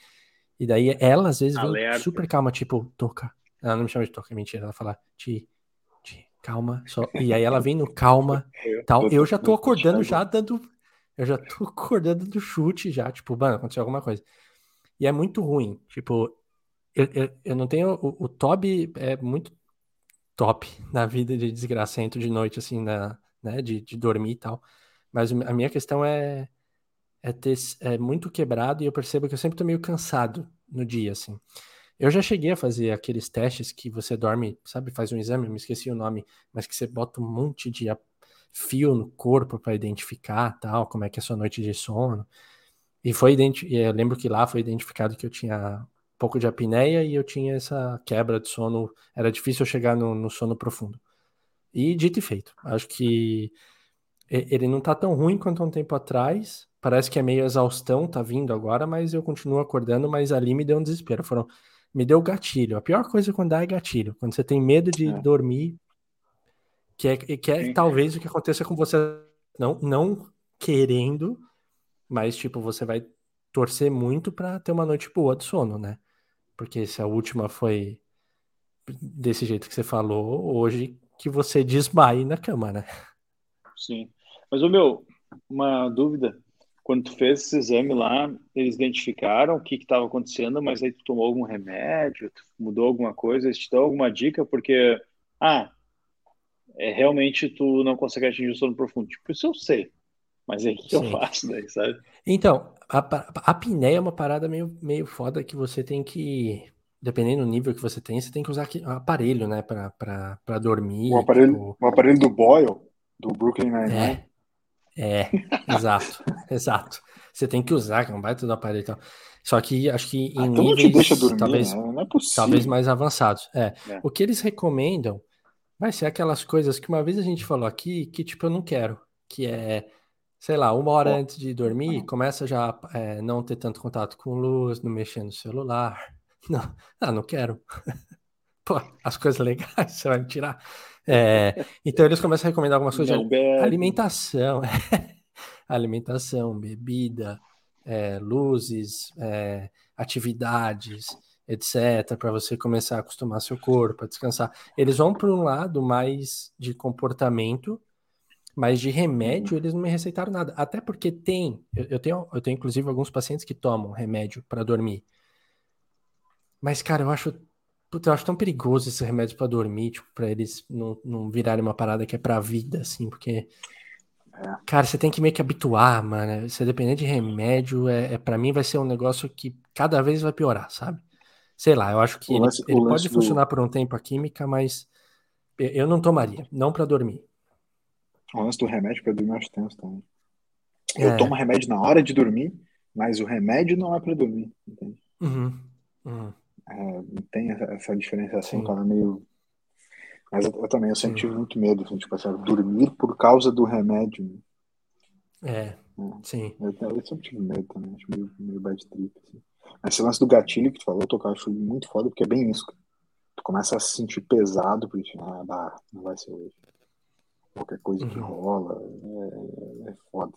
E daí ela às vezes vem super calma, tipo, toca. Ela não me chama de toca, mentira, ela fala, ti, ti, calma, só. E aí ela vem no calma, tal. Eu já tô acordando já dando eu já tô acordando do chute já, tipo, mano, aconteceu alguma coisa. E é muito ruim, tipo, eu, eu, eu não tenho o, o Toby é muito top na vida de desgracento de noite, assim, na, né, de, de dormir e tal. Mas a minha questão é, é ter é muito quebrado e eu percebo que eu sempre tô meio cansado no dia, assim. Eu já cheguei a fazer aqueles testes que você dorme, sabe, faz um exame, me esqueci o nome, mas que você bota um monte de fio no corpo para identificar tal, como é que é a sua noite de sono. E foi eu lembro que lá foi identificado que eu tinha pouco de apneia e eu tinha essa quebra de sono. Era difícil eu chegar no, no sono profundo. E dito e feito. Acho que ele não tá tão ruim quanto um tempo atrás. Parece que é meio exaustão, tá vindo agora, mas eu continuo acordando, mas ali me deu um desespero. Foram, me deu gatilho. A pior coisa quando dá é gatilho. Quando você tem medo de é. dormir, que é, que é talvez o que aconteça com você não, não querendo, mas tipo, você vai torcer muito para ter uma noite boa de sono, né? Porque se a última foi desse jeito que você falou, hoje que você desmaie na cama, né? Sim. Mas, o meu, uma dúvida. Quando tu fez esse exame lá, eles identificaram o que estava acontecendo, mas aí tu tomou algum remédio, mudou alguma coisa, eles te dão alguma dica, porque, ah, é, realmente tu não consegue atingir o sono profundo. Tipo, isso eu sei, mas é o que Sim. eu faço daí, sabe? Então, a, a apneia é uma parada meio, meio foda que você tem que. dependendo do nível que você tem, você tem que usar um aparelho, né, para dormir. O aparelho, tipo... o aparelho do Boyle, do Brooklyn Nine-Nine. É, é exato, exato. Você tem que usar, que é um baita do aparelho e tal. Só que acho que em ah, então níveis dormir, talvez, né? não é talvez mais avançados. É. é. O que eles recomendam vai ser aquelas coisas que uma vez a gente falou aqui que, tipo, eu não quero. Que é, sei lá, uma hora antes de dormir, começa já é, não ter tanto contato com luz, não mexer no celular. Não, ah, não quero. Pô, as coisas legais você vai me tirar. É, então eles começam a recomendar algumas coisas. alimentação. alimentação, bebida, é, luzes, é, atividades, etc., para você começar a acostumar seu corpo, a descansar. Eles vão para um lado mais de comportamento, mas de remédio eles não me receitaram nada. Até porque tem, eu, eu tenho, eu tenho inclusive alguns pacientes que tomam remédio para dormir. Mas, cara, eu acho Puta, eu acho tão perigoso esse remédio para dormir, tipo, pra eles não, não virarem uma parada que é pra vida, assim, porque. Cara, você tem que meio que habituar, mano. Se depender de remédio, é, é para mim vai ser um negócio que cada vez vai piorar, sabe? Sei lá, eu acho que ele, lance, ele pode do... funcionar por um tempo a química, mas eu não tomaria, não para dormir. O lance do remédio para dormir eu acho tenso também. Eu é. tomo remédio na hora de dormir, mas o remédio não é para dormir, entende? Uhum. Uhum. É, tem essa diferenciação, cara, meio mas eu, eu também, eu sempre tive muito medo, assim, tipo assim, dormir por causa do remédio. Né? É, é. sim. Eu, eu, sempre tive medo também, acho meio, meio bad trip, assim. Mas esse lance do gatilho que tu falou, eu acho muito foda, porque é bem isso, cara. Tu começa a se sentir pesado, porque, ah, bah, não vai ser hoje. Qualquer coisa uhum. que rola, é, é foda.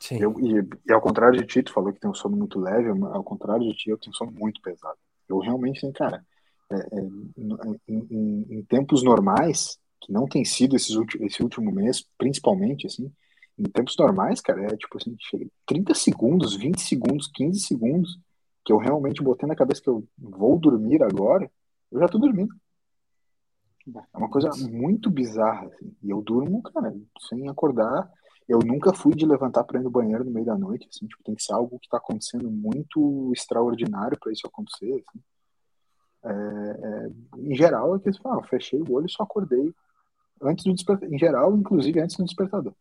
Sim. Eu, e, e, ao contrário de ti, tu falou que tem um sono muito leve, ao contrário de ti, eu tenho um sono muito pesado. Eu realmente cara, é, é, em, em, em, tempos normais, que não tem sido esses esse último mês, principalmente, assim, em tempos normais, cara, é tipo assim, chega 30 segundos, 20 segundos, 15 segundos, que eu realmente botei na cabeça que eu vou dormir agora, eu já tô dormindo. É uma coisa muito bizarra, assim. E eu durmo, cara, sem acordar. Eu nunca fui de levantar para ir no banheiro no meio da noite, assim, tipo, tem que ser algo que tá acontecendo muito extraordinário para isso acontecer, assim. É, é, em geral, é que assim, ah, fechei o olho e só acordei antes do despertador. Em geral, inclusive antes do despertador.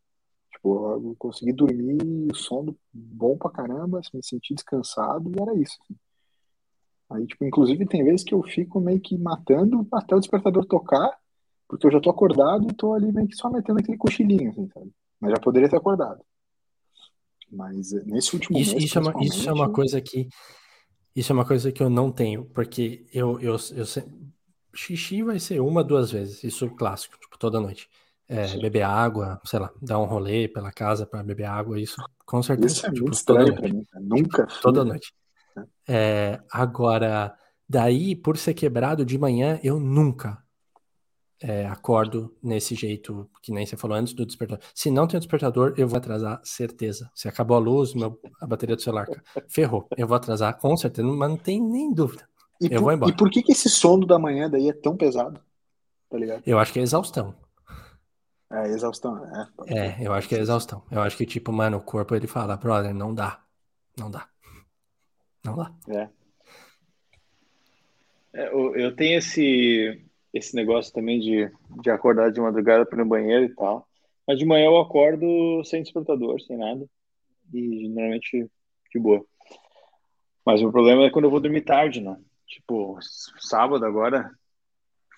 Tipo, eu consegui dormir, o sono bom pra caramba, me senti descansado e era isso. Assim. Aí, tipo, inclusive tem vezes que eu fico meio que matando até o despertador tocar, porque eu já tô acordado e tô ali meio que só metendo aquele cochilinho, assim, sabe? Mas já poderia ter acordado. Mas eh, nesse último isso, mês, isso, é uma, isso é uma coisa que isso é uma coisa que eu não tenho, porque eu, eu, eu, xixi vai ser uma, duas vezes, isso clássico, tipo, toda noite. É, beber água, sei lá, dar um rolê pela casa para beber água, isso com certeza. Isso é tipo, muito estranho pra mim, nunca. Toda noite. É. agora, daí, por ser quebrado de manhã, eu nunca é, acordo nesse jeito, que nem você falou antes do despertador. Se não tem despertador, eu vou atrasar, certeza. Se acabou a luz, meu, a bateria do celular ferrou. Eu vou atrasar, com certeza, mas não tem nem dúvida. E eu por, vou embora. E por que, que esse sono da manhã daí é tão pesado? Tá ligado? Eu acho que é exaustão. É, exaustão, é. É, eu acho que é exaustão. Eu acho que, tipo, mano, o corpo ele fala, brother, não dá. Não dá. Não dá. É. é eu tenho esse esse negócio também de, de acordar de madrugada para ir no banheiro e tal. Mas de manhã eu acordo sem despertador, sem nada. E normalmente de boa. Mas o problema é quando eu vou dormir tarde, né? Tipo, sábado agora,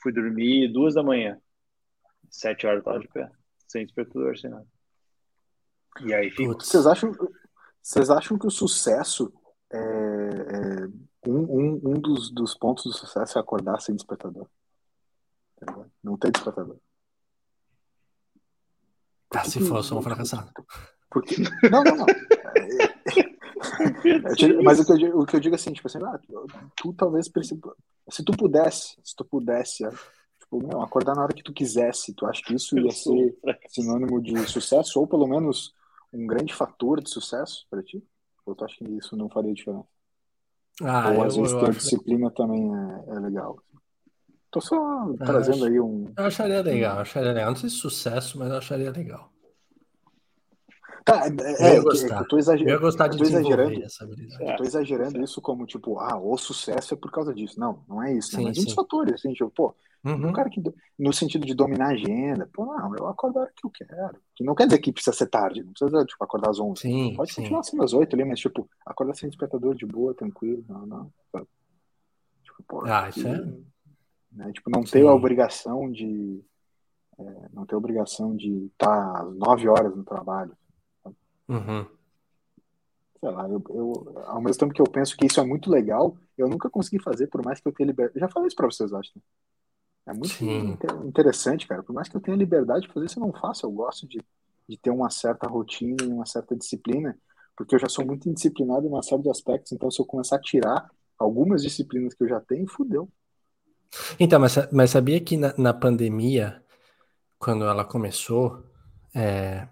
fui dormir duas da manhã. Sete horas tava de pé. Sem despertador, sem nada. E aí fico. Vocês acham, vocês acham que o sucesso é, é um, um, um dos, dos pontos do sucesso é acordar sem despertador? Não tem despertador. Ah, se for, eu sou um fracassado. Porque... Não, não, não. Mas o que, eu digo, o que eu digo assim, tipo assim, ah, tu, tu talvez se tu pudesse, se tu pudesse, tipo, meu, acordar na hora que tu quisesse, tu acha que isso ia ser sinônimo de sucesso ou pelo menos um grande fator de sucesso para ti? Ou tu acha que isso não faria diferença? Ah, ou às vezes ter disciplina também é, é legal. Tô só trazendo aí um. Eu acharia legal, eu acharia legal. Não sei se sucesso, mas eu acharia legal. Cara, é, eu ia gostar. Eu tô, exager... eu ia gostar de eu tô exagerando, essa eu tô exagerando isso como, tipo, ah, o sucesso é por causa disso. Não, não é isso. Né? Sim, Mas sim. fatores, assim, tipo, pô, uhum. um cara que, no sentido de dominar a agenda, pô, não, eu acordo a hora que eu quero. Que não quer dizer que precisa ser tarde, não precisa, tipo, acordar às 11. Sim, Pode sim. continuar sendo às 8 ali, mas, tipo, acordar sem despertador de boa, tranquilo, não, não. Tipo, pô, ah, isso é... Né? Tipo, não ter a obrigação de é, não ter obrigação de estar às 9 horas no trabalho. Uhum. Sei lá, eu, eu, ao mesmo tempo que eu penso que isso é muito legal, eu nunca consegui fazer, por mais que eu tenha liberdade. Já falei isso pra vocês, acho. Né? É muito Sim. interessante, cara. Por mais que eu tenha liberdade de fazer isso, eu não faço. Eu gosto de, de ter uma certa rotina e uma certa disciplina, porque eu já sou muito indisciplinado em uma série de aspectos. Então, se eu começar a tirar algumas disciplinas que eu já tenho, fudeu. Então, mas, mas sabia que na, na pandemia, quando ela começou, é,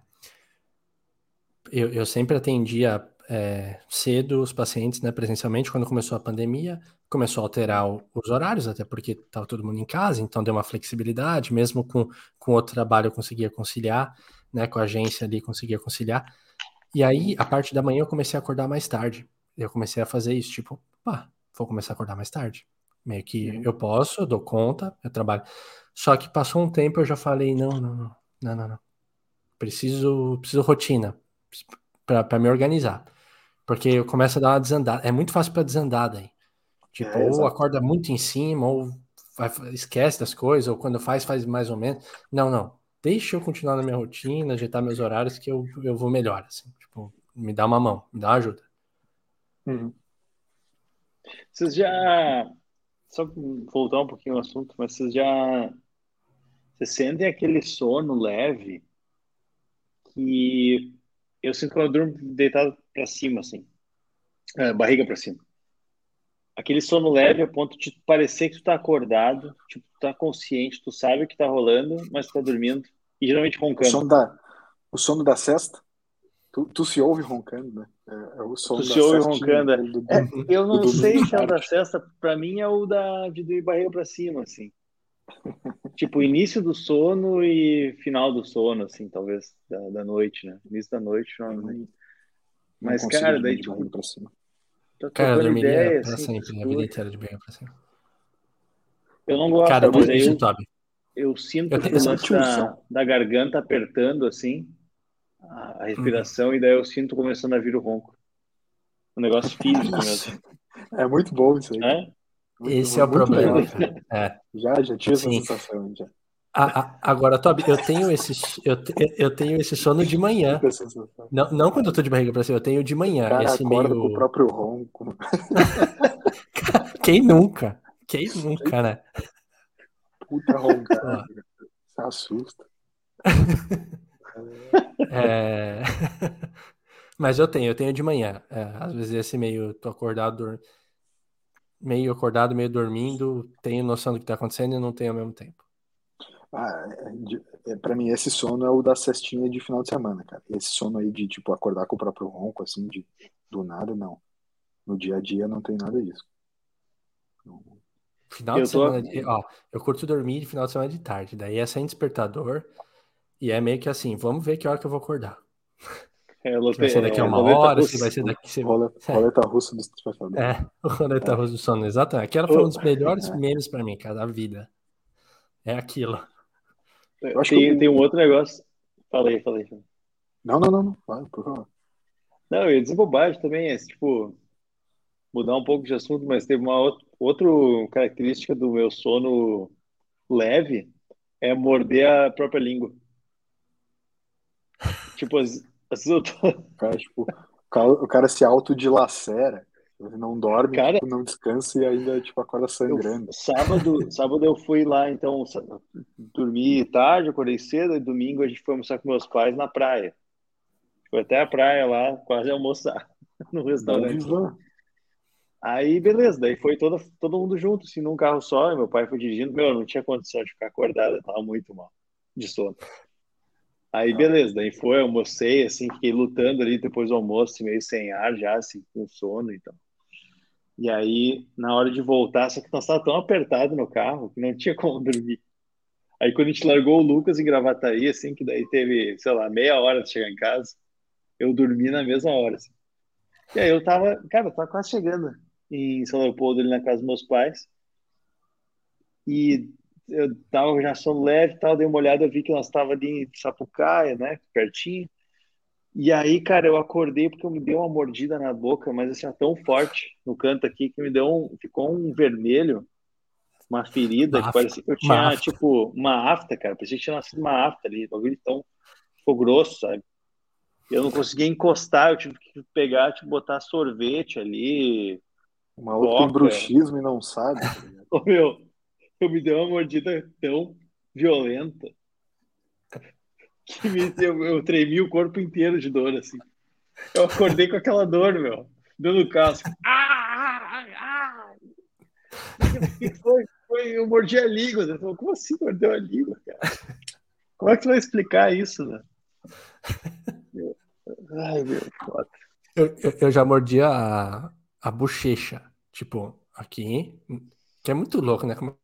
eu, eu sempre atendia é, cedo os pacientes né, presencialmente. Quando começou a pandemia, começou a alterar o, os horários, até porque estava todo mundo em casa, então deu uma flexibilidade. Mesmo com, com outro trabalho, eu conseguia conciliar, né, com a agência ali, conseguia conciliar. E aí, a parte da manhã, eu comecei a acordar mais tarde. Eu comecei a fazer isso, tipo, pá, vou começar a acordar mais tarde. Meio que uhum. eu posso, eu dou conta, eu trabalho. Só que passou um tempo, eu já falei, não, não, não, não, não, não. Preciso, preciso rotina para me organizar. Porque eu começo a dar uma desandada. É muito fácil para desandar daí. Tipo, é, ou acorda muito em cima, ou vai, esquece das coisas, ou quando faz, faz mais ou menos. Não, não. Deixa eu continuar na minha rotina, ajeitar meus horários, que eu, eu vou melhor. Assim. Tipo, me dá uma mão, me dá uma ajuda. Uhum. Vocês já. Só voltar um pouquinho ao assunto, mas vocês já. Vocês sentem aquele sono leve que eu sinto quando eu durmo deitado para cima, assim, é, barriga para cima. Aquele sono leve a ponto de parecer que tu tá acordado, tipo, tu tá consciente, tu sabe o que tá rolando, mas tu tá dormindo, e geralmente roncando. O sono da, o sono da cesta? Tu, tu se ouve roncando, né? É, é o sono tu se ouve roncando. É. Do, é, eu não sei se é o da cesta, para mim é o da de dormir barriga para cima, assim tipo, início do sono e final do sono, assim, talvez, da, da noite, né? Início da noite, não, não Mas, cara, daí, tipo... Pra cima. cara, eu dormiria ideia, pra assim, sempre, a vida inteira de bem pra cima. Eu não gosto, cara, mas aí eu, eu sinto eu o lance da, da garganta apertando, assim, a, a respiração, hum. e daí eu sinto começando a vir o ronco. Um negócio físico mesmo. É muito bom isso aí. É? Esse é o problema. É. Já, já tive essa sensação. Já. A, a, agora, Toby, eu tenho esse, eu, eu tenho esse sono de manhã. Não, não quando eu tô de barriga pra cima, eu tenho de manhã. Cara, esse meio... com o próprio ronco. Quem nunca? Quem nunca, né? Puta ronca. Você assusta. É... Mas eu tenho, eu tenho de manhã. É, às vezes esse meio, tô acordado, meio acordado, meio dormindo, tenho noção do que está acontecendo e não tenho ao mesmo tempo. Ah, é, para mim esse sono é o da cestinha de final de semana, cara. Esse sono aí de tipo acordar com o próprio ronco assim de do nada não. No dia a dia não tem nada disso. Final eu de tô... semana, de, ó, eu curto dormir de final de semana de tarde, daí é sem despertador e é meio que assim, vamos ver que hora que eu vou acordar. É, lote... Vai ser daqui a uma hora, se vai ser daqui. Se... Roleta, roleta russa do Street É, o roleta é. russa do sono, exatamente. Aquela foi um dos melhores memes pra mim, cara, da vida. É aquilo. Eu acho tem, que... tem um outro negócio. Falei, falei. Não, não, não, não. Vai, por favor. Não, eu ia dizer bobagem também, é tipo, mudar um pouco de assunto, mas teve uma outra, outra característica do meu sono leve é morder a própria língua. Tipo, Cara, tipo, o cara, o cara se autodilacera, ele não dorme, cara, tipo, não descansa e ainda tipo, acorda sangrando. Eu, sábado, sábado eu fui lá, então, dormi tarde, acordei cedo, e domingo a gente foi almoçar com meus pais na praia. Foi até a praia lá, quase almoçar no restaurante. Aí, beleza, daí foi todo, todo mundo junto, assim, num carro só, meu pai foi dirigindo, meu, não tinha condição de ficar acordado, eu tava muito mal de sono. Aí, beleza, daí foi, almocei, assim, fiquei lutando ali depois do almoço, meio sem ar já, assim, com sono, então. E aí, na hora de voltar, só que nós estava tão apertado no carro que não tinha como dormir. Aí, quando a gente largou o Lucas em Gravataí, assim, que daí teve, sei lá, meia hora de chegar em casa, eu dormi na mesma hora. Assim. E aí eu tava, cara, eu tava quase chegando em São Leopoldo, ali na casa dos meus pais. E eu tava já sono leve e tal, dei uma olhada, eu vi que nós estava ali em Sapucaia, né, pertinho. E aí, cara, eu acordei porque eu me deu uma mordida na boca, mas assim, tão forte no canto aqui que me deu um, ficou um vermelho, uma ferida, que parecia que eu tinha, tipo, uma afta, cara, parecia que tinha nascido uma afta ali, o bagulho tão, ficou grosso, sabe? Eu não conseguia encostar, eu tive que pegar, tipo, botar sorvete ali. Uma outra tem bruxismo e não sabe. Tá Ô, meu, eu me deu uma mordida tão violenta que me, eu, eu tremi o corpo inteiro de dor, assim. Eu acordei com aquela dor, meu, dando casco. Ah, ah, Foi, foi, eu mordi a língua. Né? Como assim mordeu a língua, cara? Como é que você vai explicar isso, né? Ai, meu. Eu, eu, eu, já mordi a, a bochecha, tipo, aqui, que é muito louco, né? Como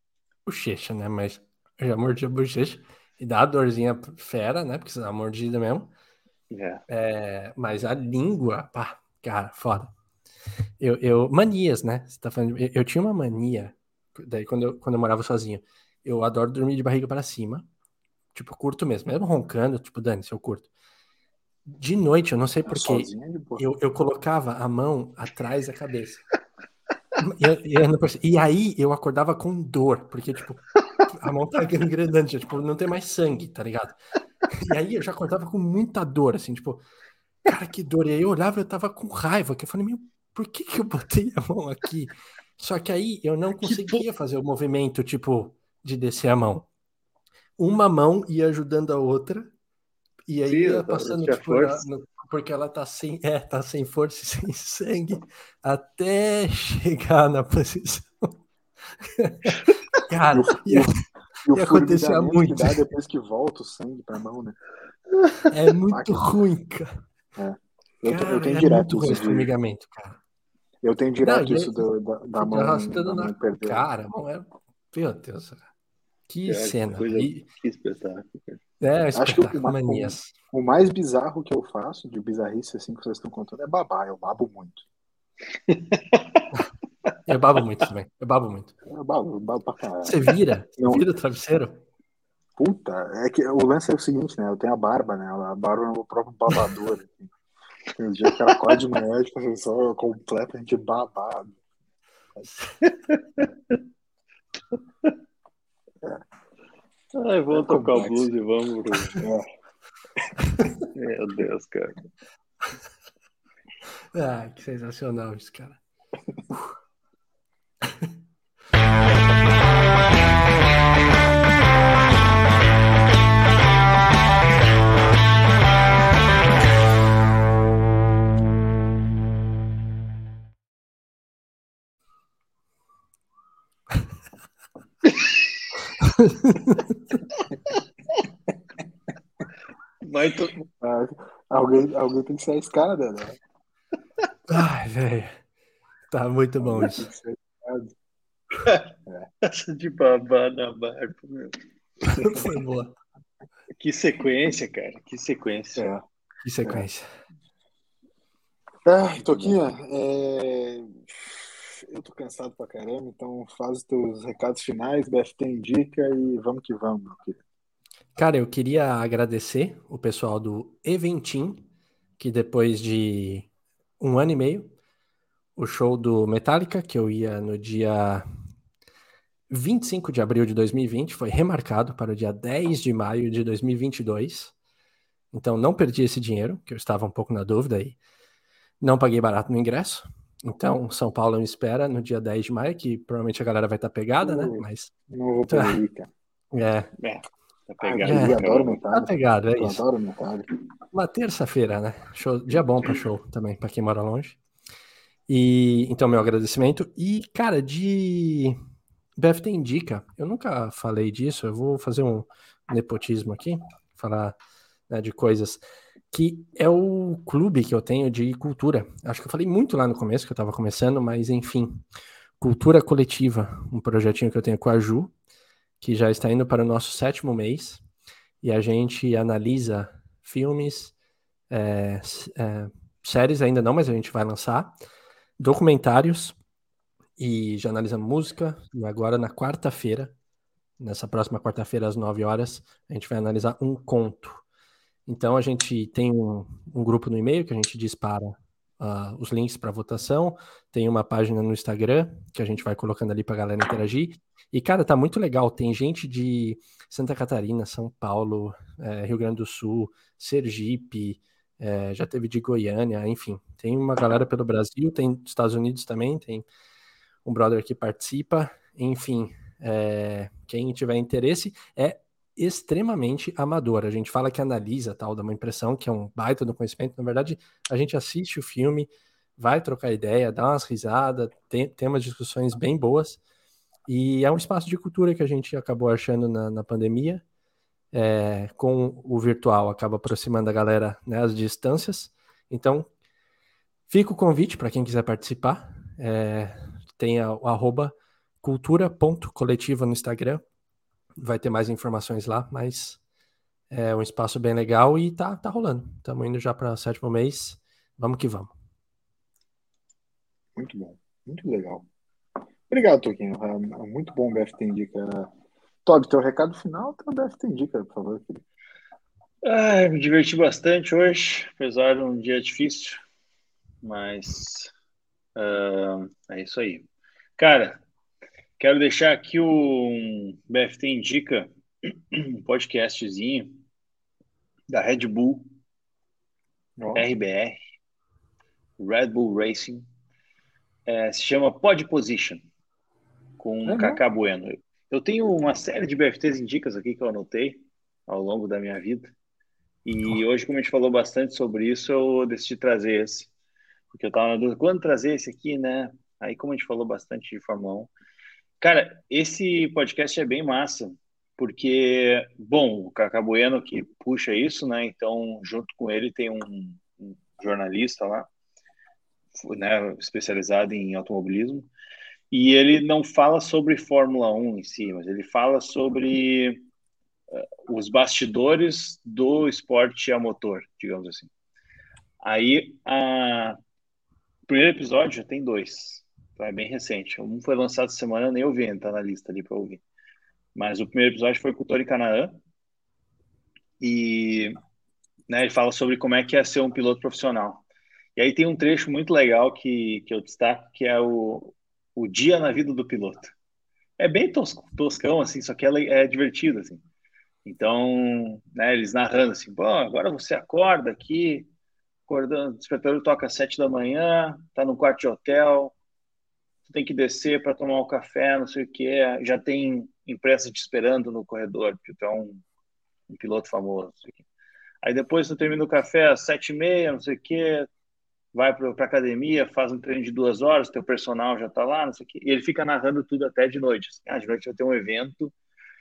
bochecha, né? Mas eu já mordi a bochecha e dá uma dorzinha fera, né? Porque você dá uma mordida mesmo. É. É, mas a língua, pá, cara, foda. Eu, eu, manias, né? Você tá falando, eu, eu, tinha uma mania, daí quando eu, quando eu morava sozinho, eu adoro dormir de barriga para cima, tipo, curto mesmo, mesmo roncando, tipo, dane-se, eu curto. De noite, eu não sei porquê, eu, eu colocava a mão atrás da cabeça. E, e aí eu acordava com dor, porque, tipo, a mão tá gangrenante, tipo, não tem mais sangue, tá ligado? E aí eu já acordava com muita dor, assim, tipo, cara, que dor. E aí eu olhava eu tava com raiva, que eu falei, meu, por que que eu botei a mão aqui? Só que aí eu não conseguia fazer o movimento, tipo, de descer a mão. Uma mão ia ajudando a outra, e aí Sim, ia passando, tipo, no, porque ela tá sem, é, tá sem força e sem sangue, até chegar na posição. Cara, e, e, acontecia muito. Que depois que volta o sangue pra mão, né? É muito ruim, cara. É. Eu, cara, eu tenho é direto isso. Formigamento, cara. Eu tenho direto não, isso da, da mão. Arrastando na perder. cara, é... Meu Deus, que é, cena. Coisa, e... Que espetáculo. É, Acho que o, manias. o mais bizarro que eu faço, de bizarrice assim que vocês estão contando, é babar. Eu babo muito. Eu babo muito também. Eu babo muito. Eu babo, eu babo pra caralho. Você vira? Não. Vira o travesseiro? Puta, é que o lance é o seguinte, né? Eu tenho a barba, né? A barba é o próprio babador. Assim. Tem um dia que ela acorda de manhã fica só completamente babado. É. Ai, vamos é tocar o blues e vamos. É. Meu Deus, cara. Ah, que sensacional isso, cara. Vai to... ah, alguém, alguém tem que ser a escada, né? Ai, velho. Tá muito bom isso. Essa de babar na barba, meu. Foi boa. Que sequência, cara. Que sequência. É. Que sequência. Ah, Toquinha, é... eu tô cansado pra caramba, então faz os teus recados finais, BFT indica e vamos que vamos, meu querido. Cara, eu queria agradecer o pessoal do Eventim, que depois de um ano e meio, o show do Metallica, que eu ia no dia 25 de abril de 2020, foi remarcado para o dia 10 de maio de 2022. Então não perdi esse dinheiro, que eu estava um pouco na dúvida aí. Não paguei barato no ingresso. Então, São Paulo me espera no dia 10 de maio, que provavelmente a galera vai estar pegada, né? Mas. Não vou cara. É. é. Tá pegado. É, eu adoro. Tá pegado, é eu isso. adoro Metallica. Uma terça-feira, né? Show, dia bom para show também, para quem mora longe. E então, meu agradecimento. E, cara, de BFT Indica, eu nunca falei disso, eu vou fazer um nepotismo aqui, falar né, de coisas que é o clube que eu tenho de cultura. Acho que eu falei muito lá no começo, que eu estava começando, mas enfim. Cultura Coletiva, um projetinho que eu tenho com a Ju, que já está indo para o nosso sétimo mês, e a gente analisa filmes, É, é, séries ainda não, mas a gente vai lançar. Documentários e já analisamos música. E agora na quarta-feira, nessa próxima quarta-feira às 9 horas, a gente vai analisar um conto. Então a gente tem um, um grupo no e-mail que a gente dispara uh, os links para votação. Tem uma página no Instagram que a gente vai colocando ali para a galera interagir. E, cara, tá muito legal. Tem gente de Santa Catarina, São Paulo, é, Rio Grande do Sul, Sergipe, é, já teve de Goiânia, enfim. Tem uma galera pelo Brasil, tem dos Estados Unidos também, tem um brother que participa. Enfim, é, quem tiver interesse, é extremamente amador. A gente fala que analisa tal, dá uma impressão que é um baita do conhecimento. Na verdade, a gente assiste o filme, vai trocar ideia, dá umas risadas, tem, tem umas discussões bem boas. E é um espaço de cultura que a gente acabou achando na, na pandemia. É, com o virtual, acaba aproximando a galera né, às distâncias. Então, fica o convite para quem quiser participar. É, tem o arroba cultura.coletiva no Instagram vai ter mais informações lá, mas é um espaço bem legal e tá, tá rolando. Estamos indo já para o sétimo mês. Vamos que vamos. Muito bom, muito legal. Obrigado, Toquinho. É, é muito bom o BFT Indica. Todd, teu recado final, teu BFT Indica, por favor. Ah, me diverti bastante hoje, apesar de um dia difícil, mas uh, é isso aí. Cara, Quero deixar aqui o BFT Indica, um podcastzinho da Red Bull, oh. RBR, Red Bull Racing. É, se chama Pod Position, com uhum. Cacá Bueno. Eu tenho uma série de BFTs Indicas aqui que eu anotei ao longo da minha vida. E oh. hoje, como a gente falou bastante sobre isso, eu decidi trazer esse. Porque eu estava na dúvida, quando trazer esse aqui, né? Aí, como a gente falou bastante de Fórmula 1, Cara, esse podcast é bem massa, porque, bom, o Cacá Bueno que puxa isso, né? Então, junto com ele tem um, um jornalista lá, né, especializado em automobilismo, e ele não fala sobre Fórmula 1 em si, mas ele fala sobre uh, os bastidores do esporte a motor, digamos assim. Aí, o primeiro episódio já tem dois. Então é bem recente. Um foi lançado essa semana, nem ouvi, tá na lista ali para ouvir. Mas o primeiro episódio foi com o Tony Canaan. E né, ele fala sobre como é que é ser um piloto profissional. E aí tem um trecho muito legal que, que eu destaco, que é o, o dia na vida do piloto. É bem tos, toscão, assim, só que ela é divertido, assim. Então, né, eles narrando assim, bom, agora você acorda aqui, acordando, o despertador toca às sete da manhã, tá no quarto de hotel, tem que descer para tomar um café, não sei o que, já tem imprensa te esperando no corredor, porque tu é um, um piloto famoso. Aí depois tu termina o café às sete e meia, não sei o que, vai para academia, faz um treino de duas horas, teu personal já está lá, não sei o que, e ele fica narrando tudo até de noite. Assim, ah, de noite vai ter um evento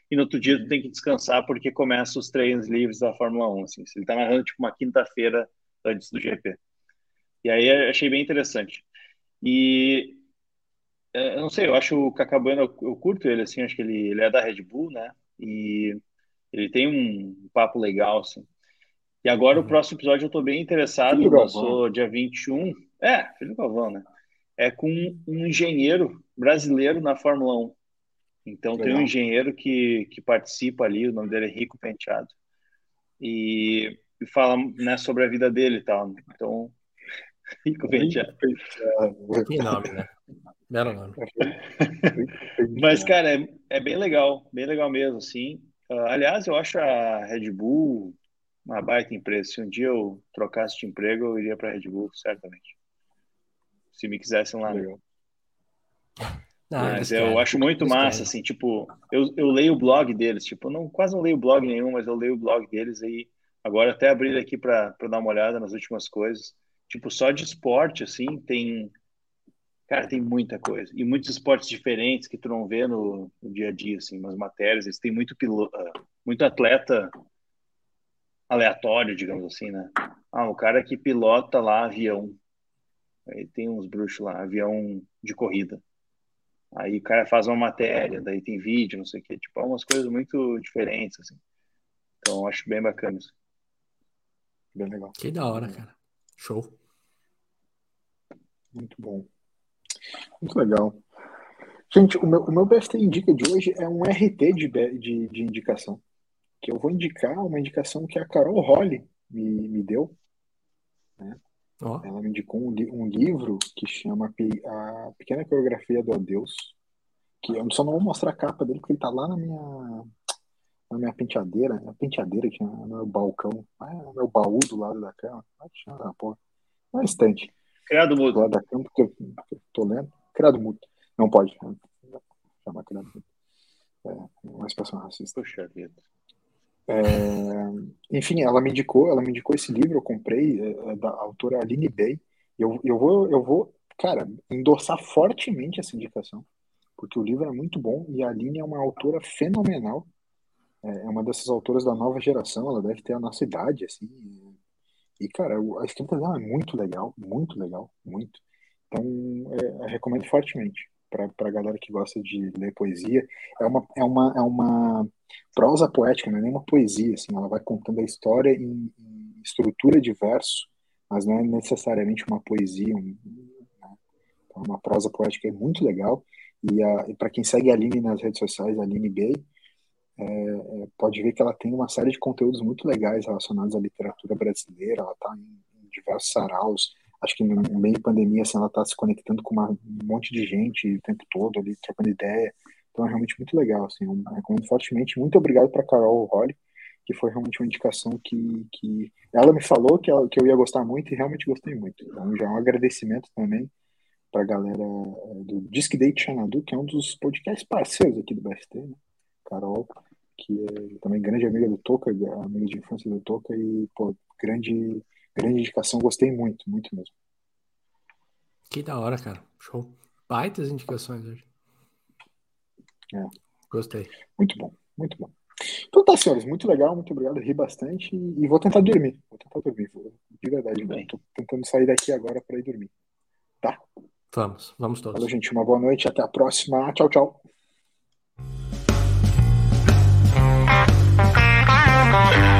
e no outro dia tu tem que descansar porque começa os treinos livres da Fórmula 1. Assim, ele está narrando tipo uma quinta-feira antes do GP. E aí achei bem interessante. E é, eu não sei, eu acho o Cacabueno, eu curto ele, assim, acho que ele, ele é da Red Bull, né? E ele tem um papo legal, assim. E agora uhum. o próximo episódio eu tô bem interessado, filho lançou dia 21. É, Filho Galvão, né? É com um engenheiro brasileiro na Fórmula 1. Então legal. tem um engenheiro que, que participa ali, o nome dele é Rico Penteado. E, e fala né, sobre a vida dele e tal. Então, Rico Penteado. Que nome, né? Belo nome. Mas, cara, é, é, bem legal, bem legal mesmo, assim. Uh, aliás, eu acho a Red Bull uma baita empresa. Se um dia eu trocasse de emprego, eu iria para a Red Bull, certamente. Se me quisessem lá. Legal. mas eu acho muito massa, assim, tipo, eu, eu leio o blog deles, tipo, não, quase não leio blog nenhum, mas eu leio o blog deles aí. Agora até abrir aqui para dar uma olhada nas últimas coisas. Tipo, só de esporte, assim, tem Cara, tem muita coisa. E muitos esportes diferentes que tu não vê no, no dia a dia, assim, umas matérias. Eles têm muito, piloto, ah, muito atleta aleatório, digamos assim, né? Ah, o cara que pilota lá avião. Aí tem uns bruxos lá, avião de corrida. Aí o cara faz uma matéria, daí tem vídeo, não sei o quê. Tipo, é umas coisas muito diferentes, assim. Então, acho bem bacana isso. Bem legal. Que da hora, cara. Show. Muito bom. Muito legal. Gente, o meu, o meu BFT Indica de hoje é um RT de, de, de indicação. Que eu vou indicar uma indicação que a Carol Holly me, me deu. Né? Oh. Ela me indicou um, um, livro que chama A Pequena Coreografia do Adeus. Que eu só não vou mostrar a capa dele, porque ele tá lá na minha, na minha penteadeira. A penteadeira que é no meu balcão. No meu baú do lado da cama. Ah, chama, porra. Na estante. Criado mudo. Do lado da cama, porque eu, porque eu tô lendo. Criado mudo. Não pode. Chamar criado mudo. É, uma expressão racista. Vida. É, enfim, ela me indicou, ela me indicou esse livro, eu comprei, é, é da autora Aline Bay. Eu, eu, vou, eu vou, cara, endossar fortemente essa indicação, porque o livro é muito bom e a Aline é uma autora fenomenal. É, é uma dessas autoras da nova geração, ela deve ter a nossa idade, assim. E, cara, a escrita dela é muito legal, muito legal, muito. Então, é, recomendo fortemente para a galera que gosta de ler poesia. É uma, é uma, é uma prosa poética, não é nem uma poesia, assim, ela vai contando a história em, em estrutura de verso, mas não é necessariamente uma poesia, um, né? então, é uma prosa poética é muito legal. E, e para quem segue a Aline nas redes sociais, a Aline Gay, é, é, pode ver que ela tem uma série de conteúdos muito legais relacionados à literatura brasileira, ela está em, em diversos saraus, acho que no meio de pandemia, assim, ela está se conectando com uma, um monte de gente o tempo todo ali, trocando ideia. Então é realmente muito legal, assim, eu recomendo fortemente. Muito obrigado para Carol Holly, que foi realmente uma indicação que, que ela me falou que, ela, que eu ia gostar muito e realmente gostei muito. Então já é um agradecimento também para a galera eh, do Disque Date Xanadu, que é um dos podcasts parceiros aqui do BST, né? Carol, que é também grande amiga do Toca, amiga de infância do Toca e, pô, grande grande indicação, gostei muito, muito mesmo. Que da hora, cara. Show. Baitas indicações hoje. É. Gostei. Muito bom, muito bom. Então tá, senhores, muito legal, muito obrigado, ri bastante e vou tentar dormir. Vou tentar dormir, de verdade. Bem. Tô tentando sair daqui agora para ir dormir. Tá? Vamos, vamos todos. Valeu, gente. Uma boa noite, até a próxima. Tchau, tchau. Bye.